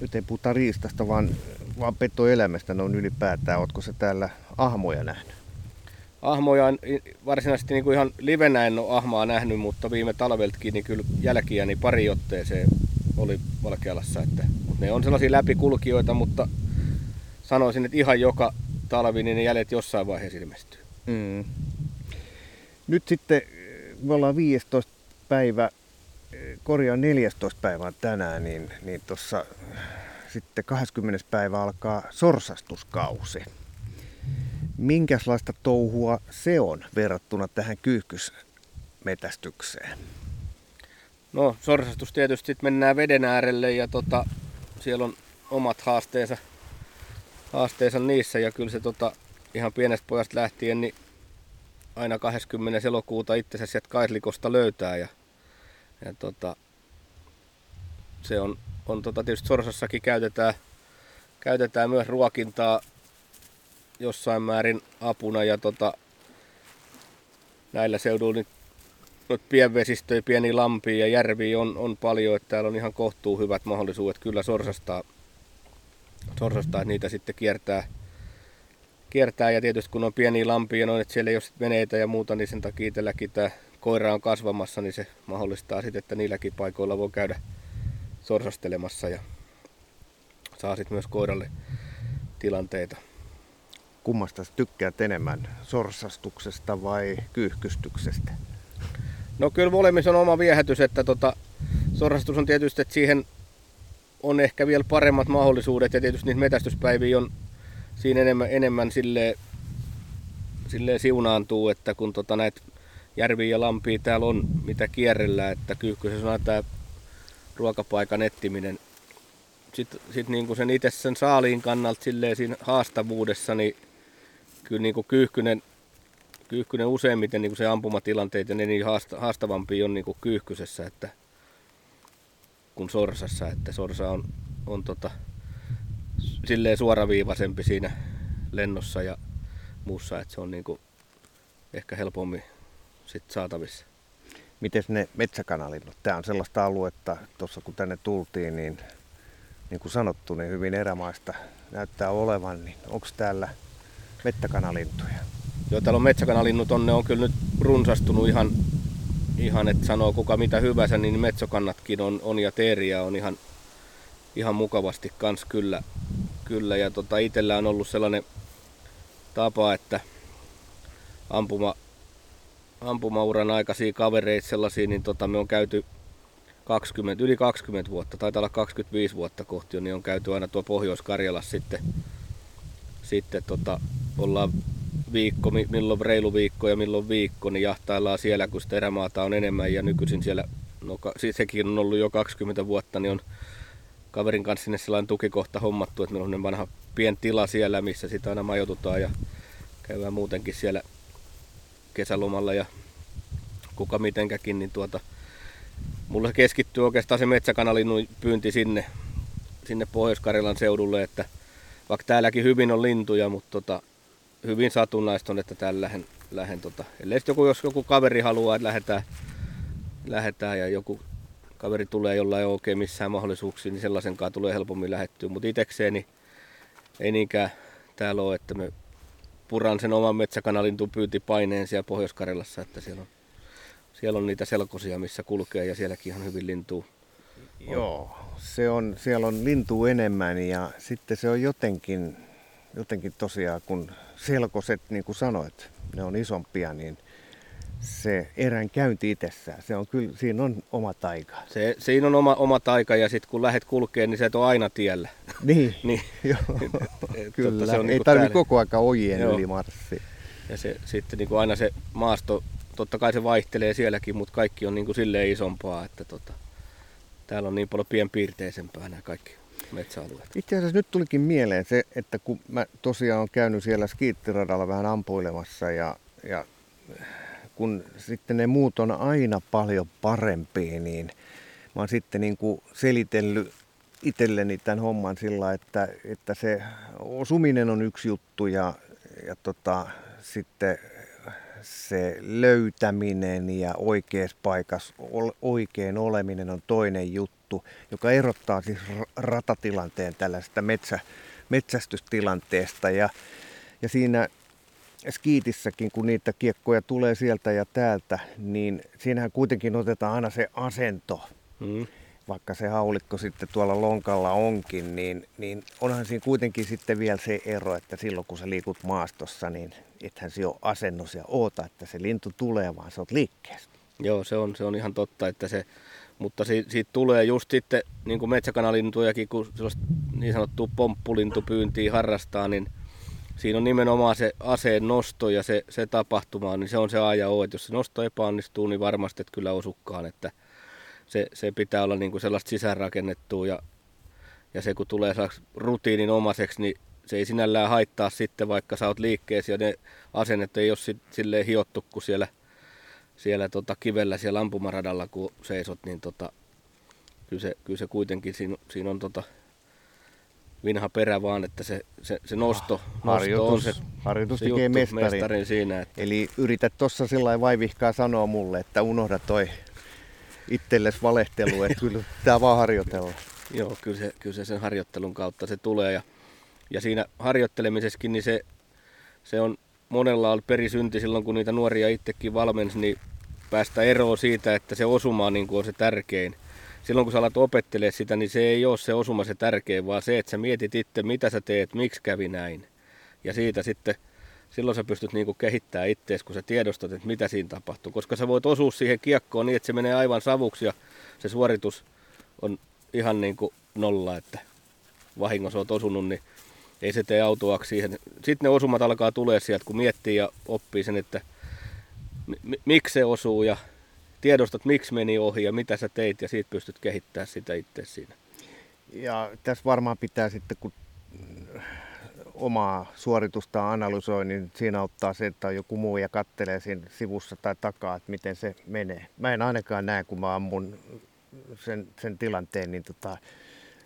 S2: nyt ei puhuta riistasta, vaan, vaan petoelämästä noin ylipäätään. Oletko se täällä ahmoja nähnyt?
S1: Ahmoja varsinaisesti niin kuin ihan livenä en ole ahmaa nähnyt, mutta viime talveltakin niin kyllä jälkiä niin pari otteeseen oli Valkealassa. Että, ne on sellaisia läpikulkijoita, mutta sanoisin, että ihan joka talvi niin ne jäljet jossain vaiheessa ilmestyy. Mm.
S2: Nyt sitten me ollaan 15 päivä, korjaan 14 päivää tänään, niin, niin tuossa sitten 20. päivä alkaa sorsastuskausi. Minkälaista touhua se on verrattuna tähän kyyhkysmetästykseen?
S1: No sorsastus tietysti sit mennään veden äärelle ja tota, siellä on omat haasteensa, haasteensa niissä ja kyllä se tota, ihan pienestä pojasta lähtien niin aina 20. elokuuta itsensä sieltä Kaislikosta löytää ja, ja tota, se on, on tota, tietysti Sorsassakin käytetään, käytetään myös ruokintaa jossain määrin apuna ja tota, näillä seuduilla niin pienvesistöjä, pieni lampi ja järvi on, on paljon, että täällä on ihan kohtuu hyvät mahdollisuudet kyllä sorsastaa, sorsastaa että niitä sitten kiertää, kiertää ja tietysti kun on pieni lampi ja noin, että siellä ole veneitä ja muuta, niin sen takia itselläkin tämä koira on kasvamassa, niin se mahdollistaa sitten, että niilläkin paikoilla voi käydä sorsastelemassa ja saa sitten myös koiralle tilanteita.
S2: Kummasta tykkäät enemmän, sorsastuksesta vai kyyhkystyksestä?
S1: No kyllä molemmissa on oma viehätys, että tota, sorrastus on tietysti, että siihen on ehkä vielä paremmat mahdollisuudet ja tietysti niitä metästyspäiviä on siinä enemmän, enemmän silleen, silleen siunaantuu, että kun tota näitä järviä ja lampia täällä on, mitä kierrellä, että kyyhkyisessä on tämä ruokapaikan etsiminen. Sitten sit niinku sen itse sen saaliin kannalta silleen siinä haastavuudessa, niin kyllä niinku kyyhkynen kyyhkynen useimmiten niin kuin se ampumatilanteet ja ne niin haastavampia on niin kuin kyyhkysessä että, kuin sorsassa. Että sorsa on, on tota, silleen suoraviivaisempi siinä lennossa ja muussa, että se on niin kuin ehkä helpommin sit saatavissa.
S2: Miten ne metsäkanalinnut? Tämä on sellaista aluetta, tuossa kun tänne tultiin, niin niin kuin sanottu, niin hyvin erämaista näyttää olevan. Niin onko täällä metsäkanalintuja?
S1: Joo, täällä on metsäkanalinnut on, ne on kyllä nyt runsastunut ihan, ihan että sanoo kuka mitä hyvänsä, niin metsokannatkin on, on ja teeriä on ihan, ihan mukavasti kans kyllä. kyllä. Ja tota, itsellä on ollut sellainen tapa, että ampuma, ampumauran aikaisia kavereita sellaisia, niin tota, me on käyty 20, yli 20 vuotta, taitaa olla 25 vuotta kohti, niin on käyty aina tuo Pohjois-Karjalassa sitten, sitten tota, ollaan viikko, milloin reilu viikko ja milloin viikko, niin jahtaillaan siellä, kun sitä erämaata on enemmän. Ja nykyisin siellä, no siis sekin on ollut jo 20 vuotta, niin on kaverin kanssa sinne sellainen tukikohta hommattu, että meillä on vanha pien tila siellä, missä sitä aina majoitutaan ja käydään muutenkin siellä kesälomalla ja kuka mitenkäkin, niin tuota, mulla keskittyy oikeastaan se metsäkanalin pyynti sinne, sinne Pohjois-Karjalan seudulle, että vaikka täälläkin hyvin on lintuja, mutta tota, hyvin satunnaista on, että täällä lähden, lähden tota, ellei joku, jos joku kaveri haluaa, että lähdetään, lähdetään ja joku kaveri tulee jolla ei ole oikein missään mahdollisuuksia, niin sellaisenkaan tulee helpommin lähettyä. Mutta itsekseen niin ei niinkään täällä ole, että me puran sen oman metsäkanalin paineen siellä Pohjois-Karjalassa, että siellä on, siellä on niitä selkosia, missä kulkee ja sielläkin ihan hyvin lintuu.
S2: Joo, se on, siellä on lintu enemmän ja sitten se on jotenkin, jotenkin tosiaan, kun selkoset, niin kuin sanoit, ne on isompia, niin se erän käynti itsessään, se on kyllä, siinä on oma taika.
S1: Se, siinä on oma, oma taika ja sitten kun lähdet kulkeen, niin se et ole aina tiellä. (laughs)
S2: Niin, (laughs) niin. (laughs) Joo, kyllä. Totta, se on Ei niin tarvitse koko aika ojien Joo. yli marssi.
S1: Ja se, sitten niin kuin aina se maasto totta kai se vaihtelee sielläkin, mutta kaikki on niin kuin silleen isompaa, että tota, täällä on niin paljon pienpiirteisempää nämä kaikki metsäalueet.
S2: Itse asiassa nyt tulikin mieleen se, että kun mä tosiaan olen käynyt siellä skiittiradalla vähän ampuilemassa ja, ja kun sitten ne muut on aina paljon parempia, niin mä oon sitten niin kuin selitellyt itselleni tämän homman sillä, että, että se osuminen on yksi juttu ja, ja tota, sitten se löytäminen ja oikeassa paikassa oikein oleminen on toinen juttu, joka erottaa siis ratatilanteen tällaista metsä, metsästystilanteesta. Ja, ja siinä skiitissäkin, kun niitä kiekkoja tulee sieltä ja täältä, niin siinähän kuitenkin otetaan aina se asento. Mm. Vaikka se haulikko sitten tuolla lonkalla onkin, niin, niin onhan siinä kuitenkin sitten vielä se ero, että silloin kun sä liikut maastossa, niin ethän se ole asennus ja oota, että se lintu tulee, vaan sä oot liikkeessä.
S1: Joo, se on, se on ihan totta, että se, mutta siitä, siitä tulee just sitten, niin kuin metsäkanalintujakin, kun niin sanottu pomppulintupyyntiä harrastaa, niin siinä on nimenomaan se aseen nosto ja se, se tapahtuma, niin se on se A ja O, että jos se nosto epäonnistuu, niin varmasti että kyllä osukkaan, että se, se pitää olla niin kuin sellaista sisäänrakennettua ja, ja se kun tulee rutiinin omaseksi, niin se ei sinällään haittaa sitten, vaikka sä oot liikkeessä ja ne asennet ei ole sit, silleen hiottu kuin siellä, siellä tota kivellä siellä ampumaradalla, kun seisot, niin tota, kyllä, se, kyllä se kuitenkin siinä, siinä on tota, vinha perä vaan, että se, se, se nosto,
S2: ah, harjoitus,
S1: nosto on
S2: se, harjoitus se tekee mestarin.
S1: mestarin. siinä. Että...
S2: Eli yrität tuossa sillä vaivihkaa sanoa mulle, että unohda toi itsellesi valehtelu, että kyllä tämä vaan harjoitella.
S1: Joo, kyllä se, kyllä se sen harjoittelun kautta se tulee ja, ja siinä harjoittelemisessakin niin se, se on monella ollut perisynti silloin, kun niitä nuoria itsekin valmensi, niin päästä eroon siitä, että se osuma niin on se tärkein silloin kun sä alat opettelee sitä, niin se ei ole se osuma se tärkein, vaan se, että sä mietit itse, mitä sä teet, miksi kävi näin. Ja siitä sitten, silloin sä pystyt niinku kehittämään itseäsi, kun sä tiedostat, että mitä siinä tapahtuu. Koska sä voit osua siihen kiekkoon niin, että se menee aivan savuksi ja se suoritus on ihan niin kuin nolla, että vahingossa oot osunut, niin ei se tee autoaksi siihen. Sitten ne osumat alkaa tulee sieltä, kun miettii ja oppii sen, että miksi se osuu ja tiedostat, miksi meni ohi ja mitä sä teit ja siitä pystyt kehittämään sitä itse siinä.
S2: Ja tässä varmaan pitää sitten, kun omaa suoritusta analysoi, niin siinä auttaa se, että on joku muu ja kattelee siinä sivussa tai takaa, että miten se menee. Mä en ainakaan näe, kun mä ammun sen, sen tilanteen, niin tota,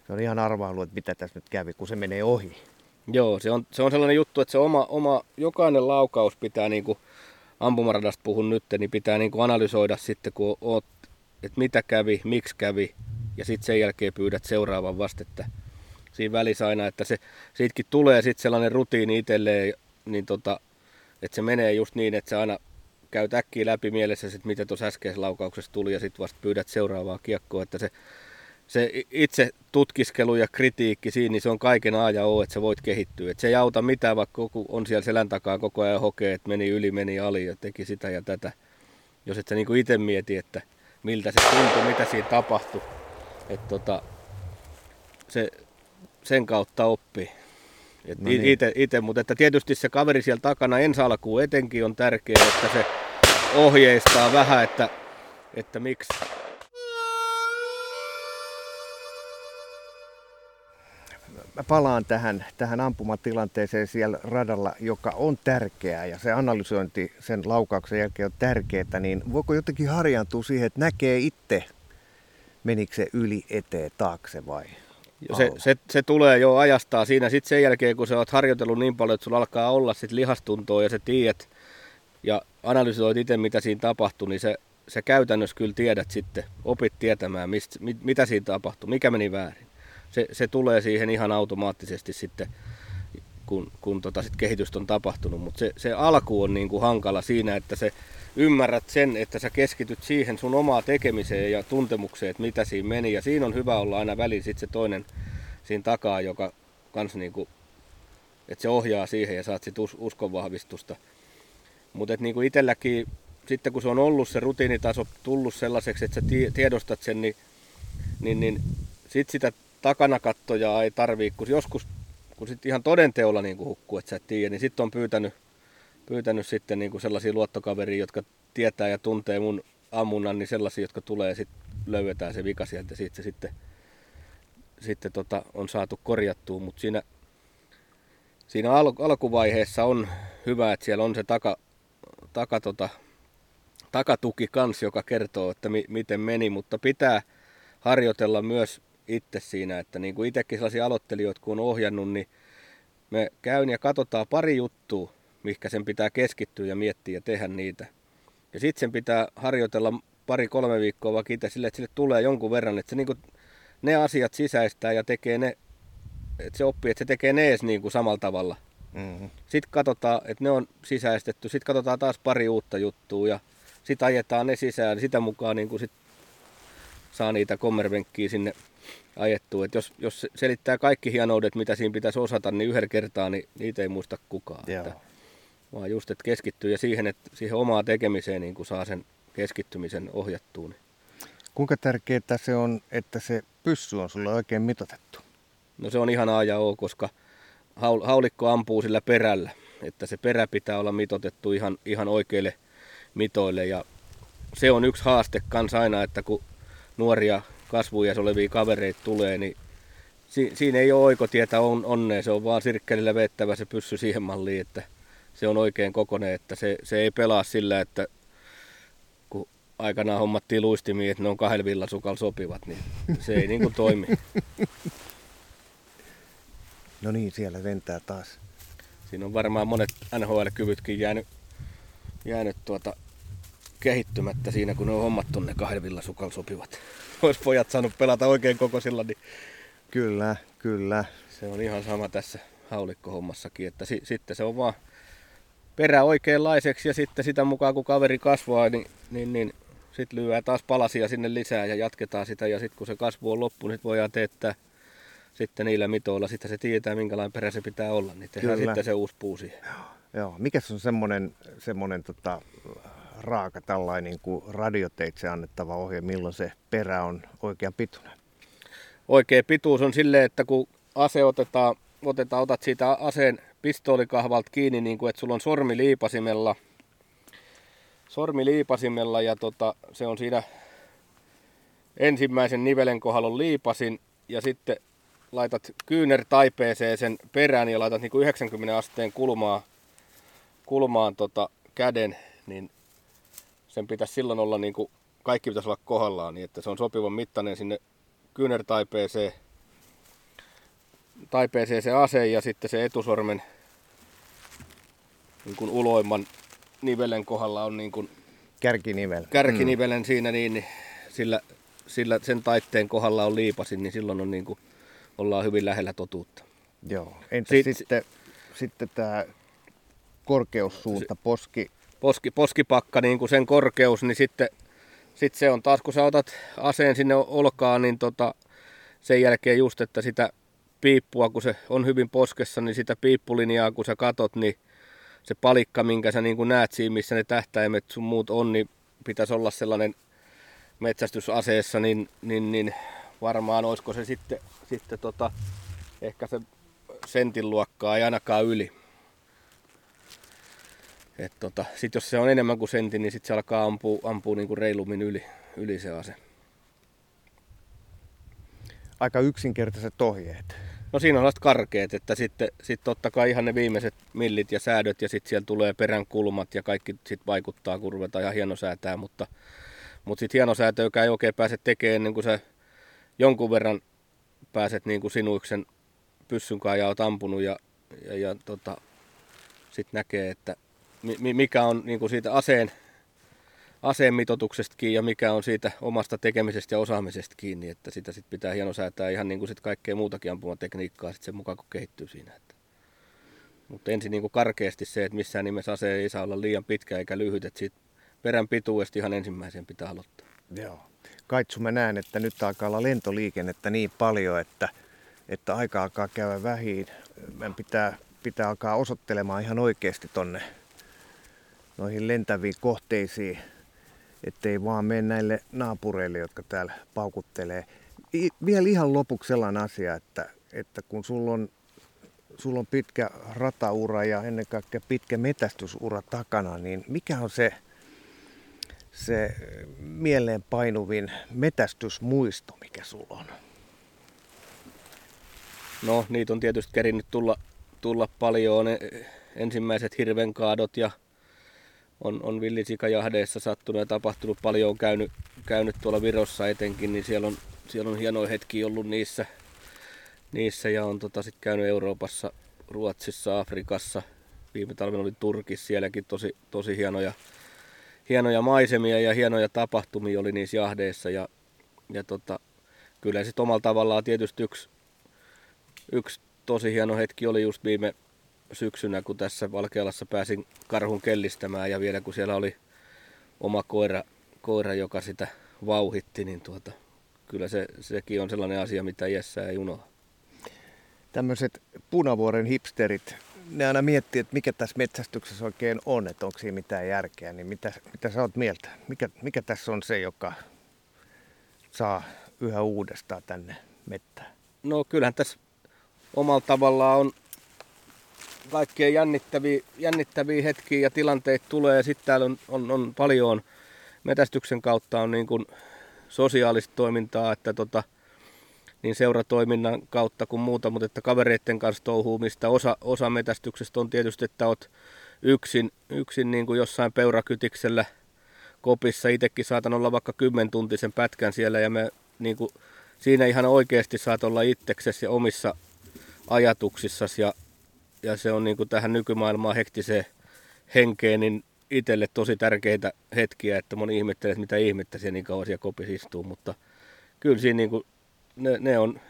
S2: se on ihan arvailu, että mitä tässä nyt kävi, kun se menee ohi.
S1: Joo, se on, se on sellainen juttu, että se oma, oma jokainen laukaus pitää niinku ampumaradasta puhun nyt, niin pitää niin kuin analysoida sitten, kun oot, että mitä kävi, miksi kävi, ja sitten sen jälkeen pyydät seuraavan vastetta. Siinä välissä aina, että se, siitäkin tulee sitten sellainen rutiini itselleen, niin tota, että se menee just niin, että se aina käyt äkkiä läpi mielessä, sit, mitä tuossa äskeisessä laukauksessa tuli, ja sitten vasta pyydät seuraavaa kiekkoa, että se se itse tutkiskelu ja kritiikki siinä, niin se on kaiken A ja O, että sä voit kehittyä. Et se ei auta mitään, vaikka on siellä selän takaa koko ajan hokee, että meni yli, meni ali ja teki sitä ja tätä. Jos et sä niinku itse mieti, että miltä se tuntui, mitä siinä tapahtui. Et tota, se, sen kautta oppii. Et no niin. ite, ite, mutta että tietysti se kaveri siellä takana ensi alkuun etenkin on tärkeää, että se ohjeistaa vähän, että, että miksi,
S2: mä palaan tähän, tähän ampumatilanteeseen siellä radalla, joka on tärkeää ja se analysointi sen laukauksen jälkeen on tärkeää, niin voiko jotenkin harjaantua siihen, että näkee itse, menikö se yli eteen taakse vai?
S1: Se, se, se, tulee jo ajastaa siinä sitten sen jälkeen, kun sä oot harjoitellut niin paljon, että sulla alkaa olla sit lihastuntoa ja sä tiedät ja analysoit itse, mitä siinä tapahtui, niin se, se käytännössä kyllä tiedät sitten, opit tietämään, mistä, mit, mitä siinä tapahtui, mikä meni väärin. Se, se tulee siihen ihan automaattisesti sitten, kun, kun tota sit kehitystä on tapahtunut. Mutta se, se alku on niin kuin hankala siinä, että se ymmärrät sen, että sä keskityt siihen sun omaa tekemiseen ja tuntemukseen, että mitä siinä meni. Ja siinä on hyvä olla aina väliin sitten se toinen siinä takaa, joka kans niin kuin, että se ohjaa siihen ja saat sitten us, uskonvahvistusta. Mutta niin itselläkin, sitten kun se on ollut se rutiinitaso tullut sellaiseksi, että sä tiedostat sen, niin, niin, niin sitten sitä takanakattoja ei tarvii, kun joskus, kun sitten ihan todenteolla niin hukkuu, että sä et tiedä, niin sitten on pyytänyt, pyytänyt sitten niin kuin sellaisia luottokaveria, jotka tietää ja tuntee mun ammunnan, niin sellaisia, jotka tulee sitten löydetään se vika sieltä. Siitä se sitten, sitten tota, on saatu korjattua, mutta siinä, siinä al- alkuvaiheessa on hyvä, että siellä on se taka, taka tota, takatuki kans, joka kertoo, että mi- miten meni, mutta pitää harjoitella myös itse siinä, että niin kuin itsekin sellaisia aloittelijoita kun on ohjannut, niin me käyn ja katsotaan pari juttua, mihinkä sen pitää keskittyä ja miettiä ja tehdä niitä. Ja sitten sen pitää harjoitella pari-kolme viikkoa vaikka itse sille, että sille tulee jonkun verran, että se niin kuin, ne asiat sisäistää ja tekee ne, että se oppii, että se tekee ne edes niin kuin samalla tavalla. Mm-hmm. Sitten katsotaan, että ne on sisäistetty, sitten katsotaan taas pari uutta juttua ja sitten ajetaan ne sisään, sitä mukaan niin kuin sit saa niitä kommervenkkiä sinne ajettua. Et jos, jos selittää kaikki hienoudet, mitä siinä pitäisi osata, niin yhdellä kertaa niin niitä ei muista kukaan. Joo. Että, vaan just, että keskittyy ja siihen, että siihen omaa tekemiseen niin kuin saa sen keskittymisen ohjattua. Niin.
S2: Kuinka tärkeää se on, että se pyssy on sulle oikein mitotettu?
S1: No se on ihan A ja O, koska haulikko ampuu sillä perällä. Että se perä pitää olla mitotettu ihan, ihan oikeille mitoille. Ja se on yksi haaste kanssa aina, että kun nuoria kasvuja olevia kavereita tulee, niin si- siinä ei ole oikotietä on, onnea. Se on vaan sirkkelillä vettävä se pyssy siihen malliin, että se on oikein kokonen, että se, se ei pelaa sillä, että kun aikanaan hommattiin luistimia, että ne on kahdella villasukalla sopivat, niin se ei niin kuin toimi. (laughs)
S2: No niin, siellä lentää taas.
S1: Siinä on varmaan monet NHL-kyvytkin jäänyt, jäänyt tuota kehittymättä siinä, kun ne on hommattu ne kahden villasukalla sopivat. (laughs) Olisi pojat saanut pelata oikein kokoisilla, niin
S2: Kyllä, kyllä.
S1: Se on ihan sama tässä haulikkohommassakin, että si- sitten se on vaan perä oikeanlaiseksi ja sitten sitä mukaan kun kaveri kasvaa, niin, niin, niin sitten lyödään taas palasia sinne lisää ja jatketaan sitä ja sitten kun se kasvu on loppu, niin voidaan teettää sitten niillä mitoilla. Sitten se tietää, minkälainen perä se pitää olla, niin tehdään Kyllä. sitten se uusi puu siihen.
S2: Joo. Mikä on semmoinen, semmoinen tota, raaka tällainen niin kuin radioteitse annettava ohje, milloin se perä on oikean pituinen?
S1: Oikea pituus on silleen, että kun ase otetaan, otetaan otat siitä aseen pistoolikahvalta kiinni, niin kuin, että sulla on sormi liipasimella, sormi liipasimella ja tota, se on siinä ensimmäisen nivelen kohdalla liipasin ja sitten laitat kyynär taipeeseen sen perään ja laitat niin kuin 90 asteen kulmaa, kulmaan tota käden, niin sen pitäisi silloin olla niin kuin, kaikki pitäisi olla kohdallaan, niin että se on sopivan mittainen sinne kyynärtaipeeseen taipeeseen se ase ja sitten se etusormen niin kuin uloimman nivelen kohdalla on niin kuin
S2: kärkinivel.
S1: Kärkinivelen mm. siinä niin, niin sillä, sillä, sen taitteen kohdalla on liipasin, niin silloin on niin kuin, ollaan hyvin lähellä totuutta.
S2: Joo. Entä Siit, sitten, sitten tämä korkeussuunta, poski?
S1: Poski, poskipakka, niin kuin sen korkeus, niin sitten sit se on taas, kun sä otat aseen sinne olkaan, niin tota, sen jälkeen just, että sitä piippua, kun se on hyvin poskessa, niin sitä piippulinjaa, kun sä katot, niin se palikka, minkä sä niin kuin näet siinä, missä ne tähtäimet sun muut on, niin pitäisi olla sellainen metsästysaseessa, niin, niin, niin varmaan olisiko se sitten, sitten tota, ehkä se sentin luokkaa ei ainakaan yli. Tota, sit jos se on enemmän kuin sentin, niin sitten se alkaa ampua, ampua niinku reilummin yli, yli se ase.
S2: Aika yksinkertaiset ohjeet.
S1: No siinä on sellaiset karkeet, että sitten sit totta kai ihan ne viimeiset millit ja säädöt ja sitten siellä tulee perän kulmat ja kaikki sitten vaikuttaa, kun ruvetaan ihan hienosäätää, mutta, mutta sitten hienosäätö, joka ei oikein pääse tekemään ennen kuin sä jonkun verran pääset niin kuin sinuiksen pyssyn kanssa ja oot ampunut ja, ja, ja tota, sitten näkee, että mikä on niin kuin siitä aseen, kiinni ja mikä on siitä omasta tekemisestä ja osaamisesta kiinni, että sitä sit pitää hienosäätää ihan niin kuin sit kaikkea muutakin ampumatekniikkaa sit sen mukaan, kun kehittyy siinä. Että. Mutta ensin niin kuin karkeasti se, että missään nimessä ase ei saa olla liian pitkä eikä lyhyt, että siitä perän pituudesta ihan ensimmäisen pitää aloittaa.
S2: Joo. Kaitsu mä näen, että nyt alkaa olla lentoliikennettä niin paljon, että, että aika alkaa käydä vähin. Meidän pitää, pitää alkaa osoittelemaan ihan oikeasti tonne noihin lentäviin kohteisiin, ettei vaan mene näille naapureille, jotka täällä paukuttelee. I, vielä ihan lopuksi sellainen asia, että, että kun sulla on, sulla on pitkä rataura ja ennen kaikkea pitkä metästysura takana, niin mikä on se, se mieleen painuvin metästysmuisto, mikä sulla on?
S1: No, niitä on tietysti kerinnyt tulla, tulla paljon. Ne ensimmäiset hirvenkaadot ja on, on villisikajahdeissa sattunut ja tapahtunut paljon. On käynyt, käynyt tuolla Virossa etenkin, niin siellä on, siellä on hienoja hetkiä ollut niissä. niissä ja on tota, sit käynyt Euroopassa, Ruotsissa, Afrikassa. Viime talvena oli Turkissa, sielläkin tosi, tosi hienoja, hienoja maisemia ja hienoja tapahtumia oli niissä jahdeissa. Ja, ja tota, kyllä sitten omalla tavallaan tietysti yksi, yksi tosi hieno hetki oli just viime syksynä, kun tässä Valkealassa pääsin karhun kellistämään ja vielä kun siellä oli oma koira, koira joka sitä vauhitti, niin tuota, kyllä se, sekin on sellainen asia, mitä iässä ei unohda.
S2: Tämmöiset punavuoren hipsterit, ne aina miettii, että mikä tässä metsästyksessä oikein on, että onko siinä mitään järkeä, niin mitä, mitä sä oot mieltä? Mikä, mikä tässä on se, joka saa yhä uudestaan tänne mettään?
S1: No kyllähän tässä omalla tavallaan on kaikkea jännittäviä, jännittäviä hetkiä ja tilanteita tulee. Ja sitten täällä on, on, on paljon metästyksen kautta on niin kuin sosiaalista toimintaa, että tota, niin seuratoiminnan kautta kuin muuta, mutta että kavereiden kanssa touhuumista. Osa, osa metästyksestä on tietysti, että olet yksin, yksin niin kuin jossain peurakytiksellä kopissa. Itsekin saatan olla vaikka kymmentuntisen pätkän siellä ja me niin kuin, siinä ihan oikeasti saat olla itseksesi ja omissa ajatuksissasi ja ja se on niin kuin tähän nykymaailmaan hektiseen henkeen, niin itselle tosi tärkeitä hetkiä, että moni ihmettelee, että mitä ihmettä siellä niin kauan siellä kopissa istuu, mutta kyllä siinä niin kuin, ne, ne, on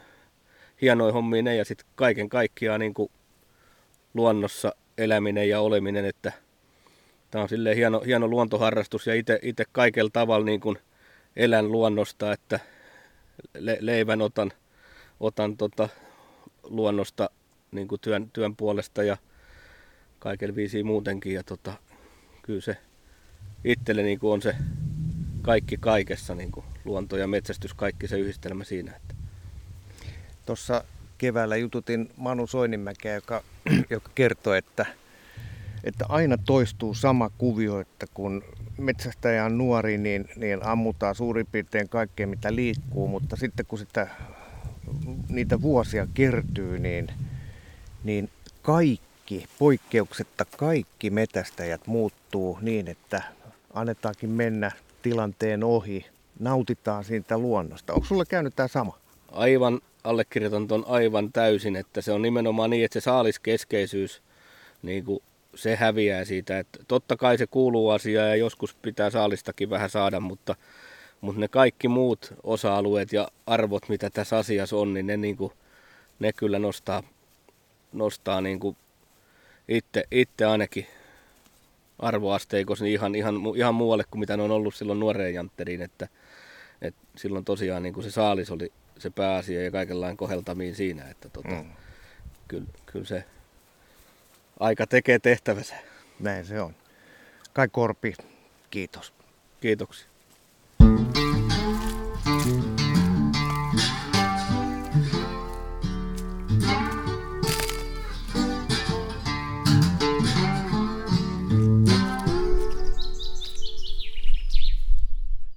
S1: hienoja hommia ne ja sitten kaiken kaikkiaan niin kuin luonnossa eläminen ja oleminen, että tämä on silleen hieno, hieno luontoharrastus ja itse kaikella tavalla niin kuin elän luonnosta, että le, leivän otan, otan tota luonnosta niin kuin työn, työn puolesta ja kaiken viisiin muutenkin. Ja tota, kyllä se itselle niin kuin on se kaikki kaikessa, niin kuin luonto ja metsästys, kaikki se yhdistelmä siinä. Että.
S2: Tuossa keväällä jututin Manu Soininmäkeä, joka, (clears throat) joka kertoi, että, että aina toistuu sama kuvio, että kun metsästäjä on nuori, niin, niin ammutaan suurin piirtein kaikkea, mitä liikkuu, mutta sitten kun sitä, niitä vuosia kertyy, niin, niin kaikki, poikkeuksetta kaikki metästäjät muuttuu niin, että annetaankin mennä tilanteen ohi, nautitaan siitä luonnosta. Onko sulla käynyt tämä sama?
S1: Aivan, allekirjoitan tuon aivan täysin, että se on nimenomaan niin, että se saaliskeskeisyys, niin kuin se häviää siitä. Että totta kai se kuuluu asiaan ja joskus pitää saalistakin vähän saada, mutta, mutta ne kaikki muut osa-alueet ja arvot, mitä tässä asiassa on, niin ne, niin kuin, ne kyllä nostaa nostaa niin kuin itse, itse ainakin arvoasteikossa niin ihan, ihan, ihan muualle kuin mitä ne on ollut silloin nuoreen jantteriin, että, että silloin tosiaan niin kuin se saalis oli se pääasia ja kaikenlainen koheltamiin siinä, että tota, mm. kyllä, kyllä se aika tekee tehtävänsä.
S2: Näin se on. Kai Korpi, kiitos.
S1: Kiitoksia.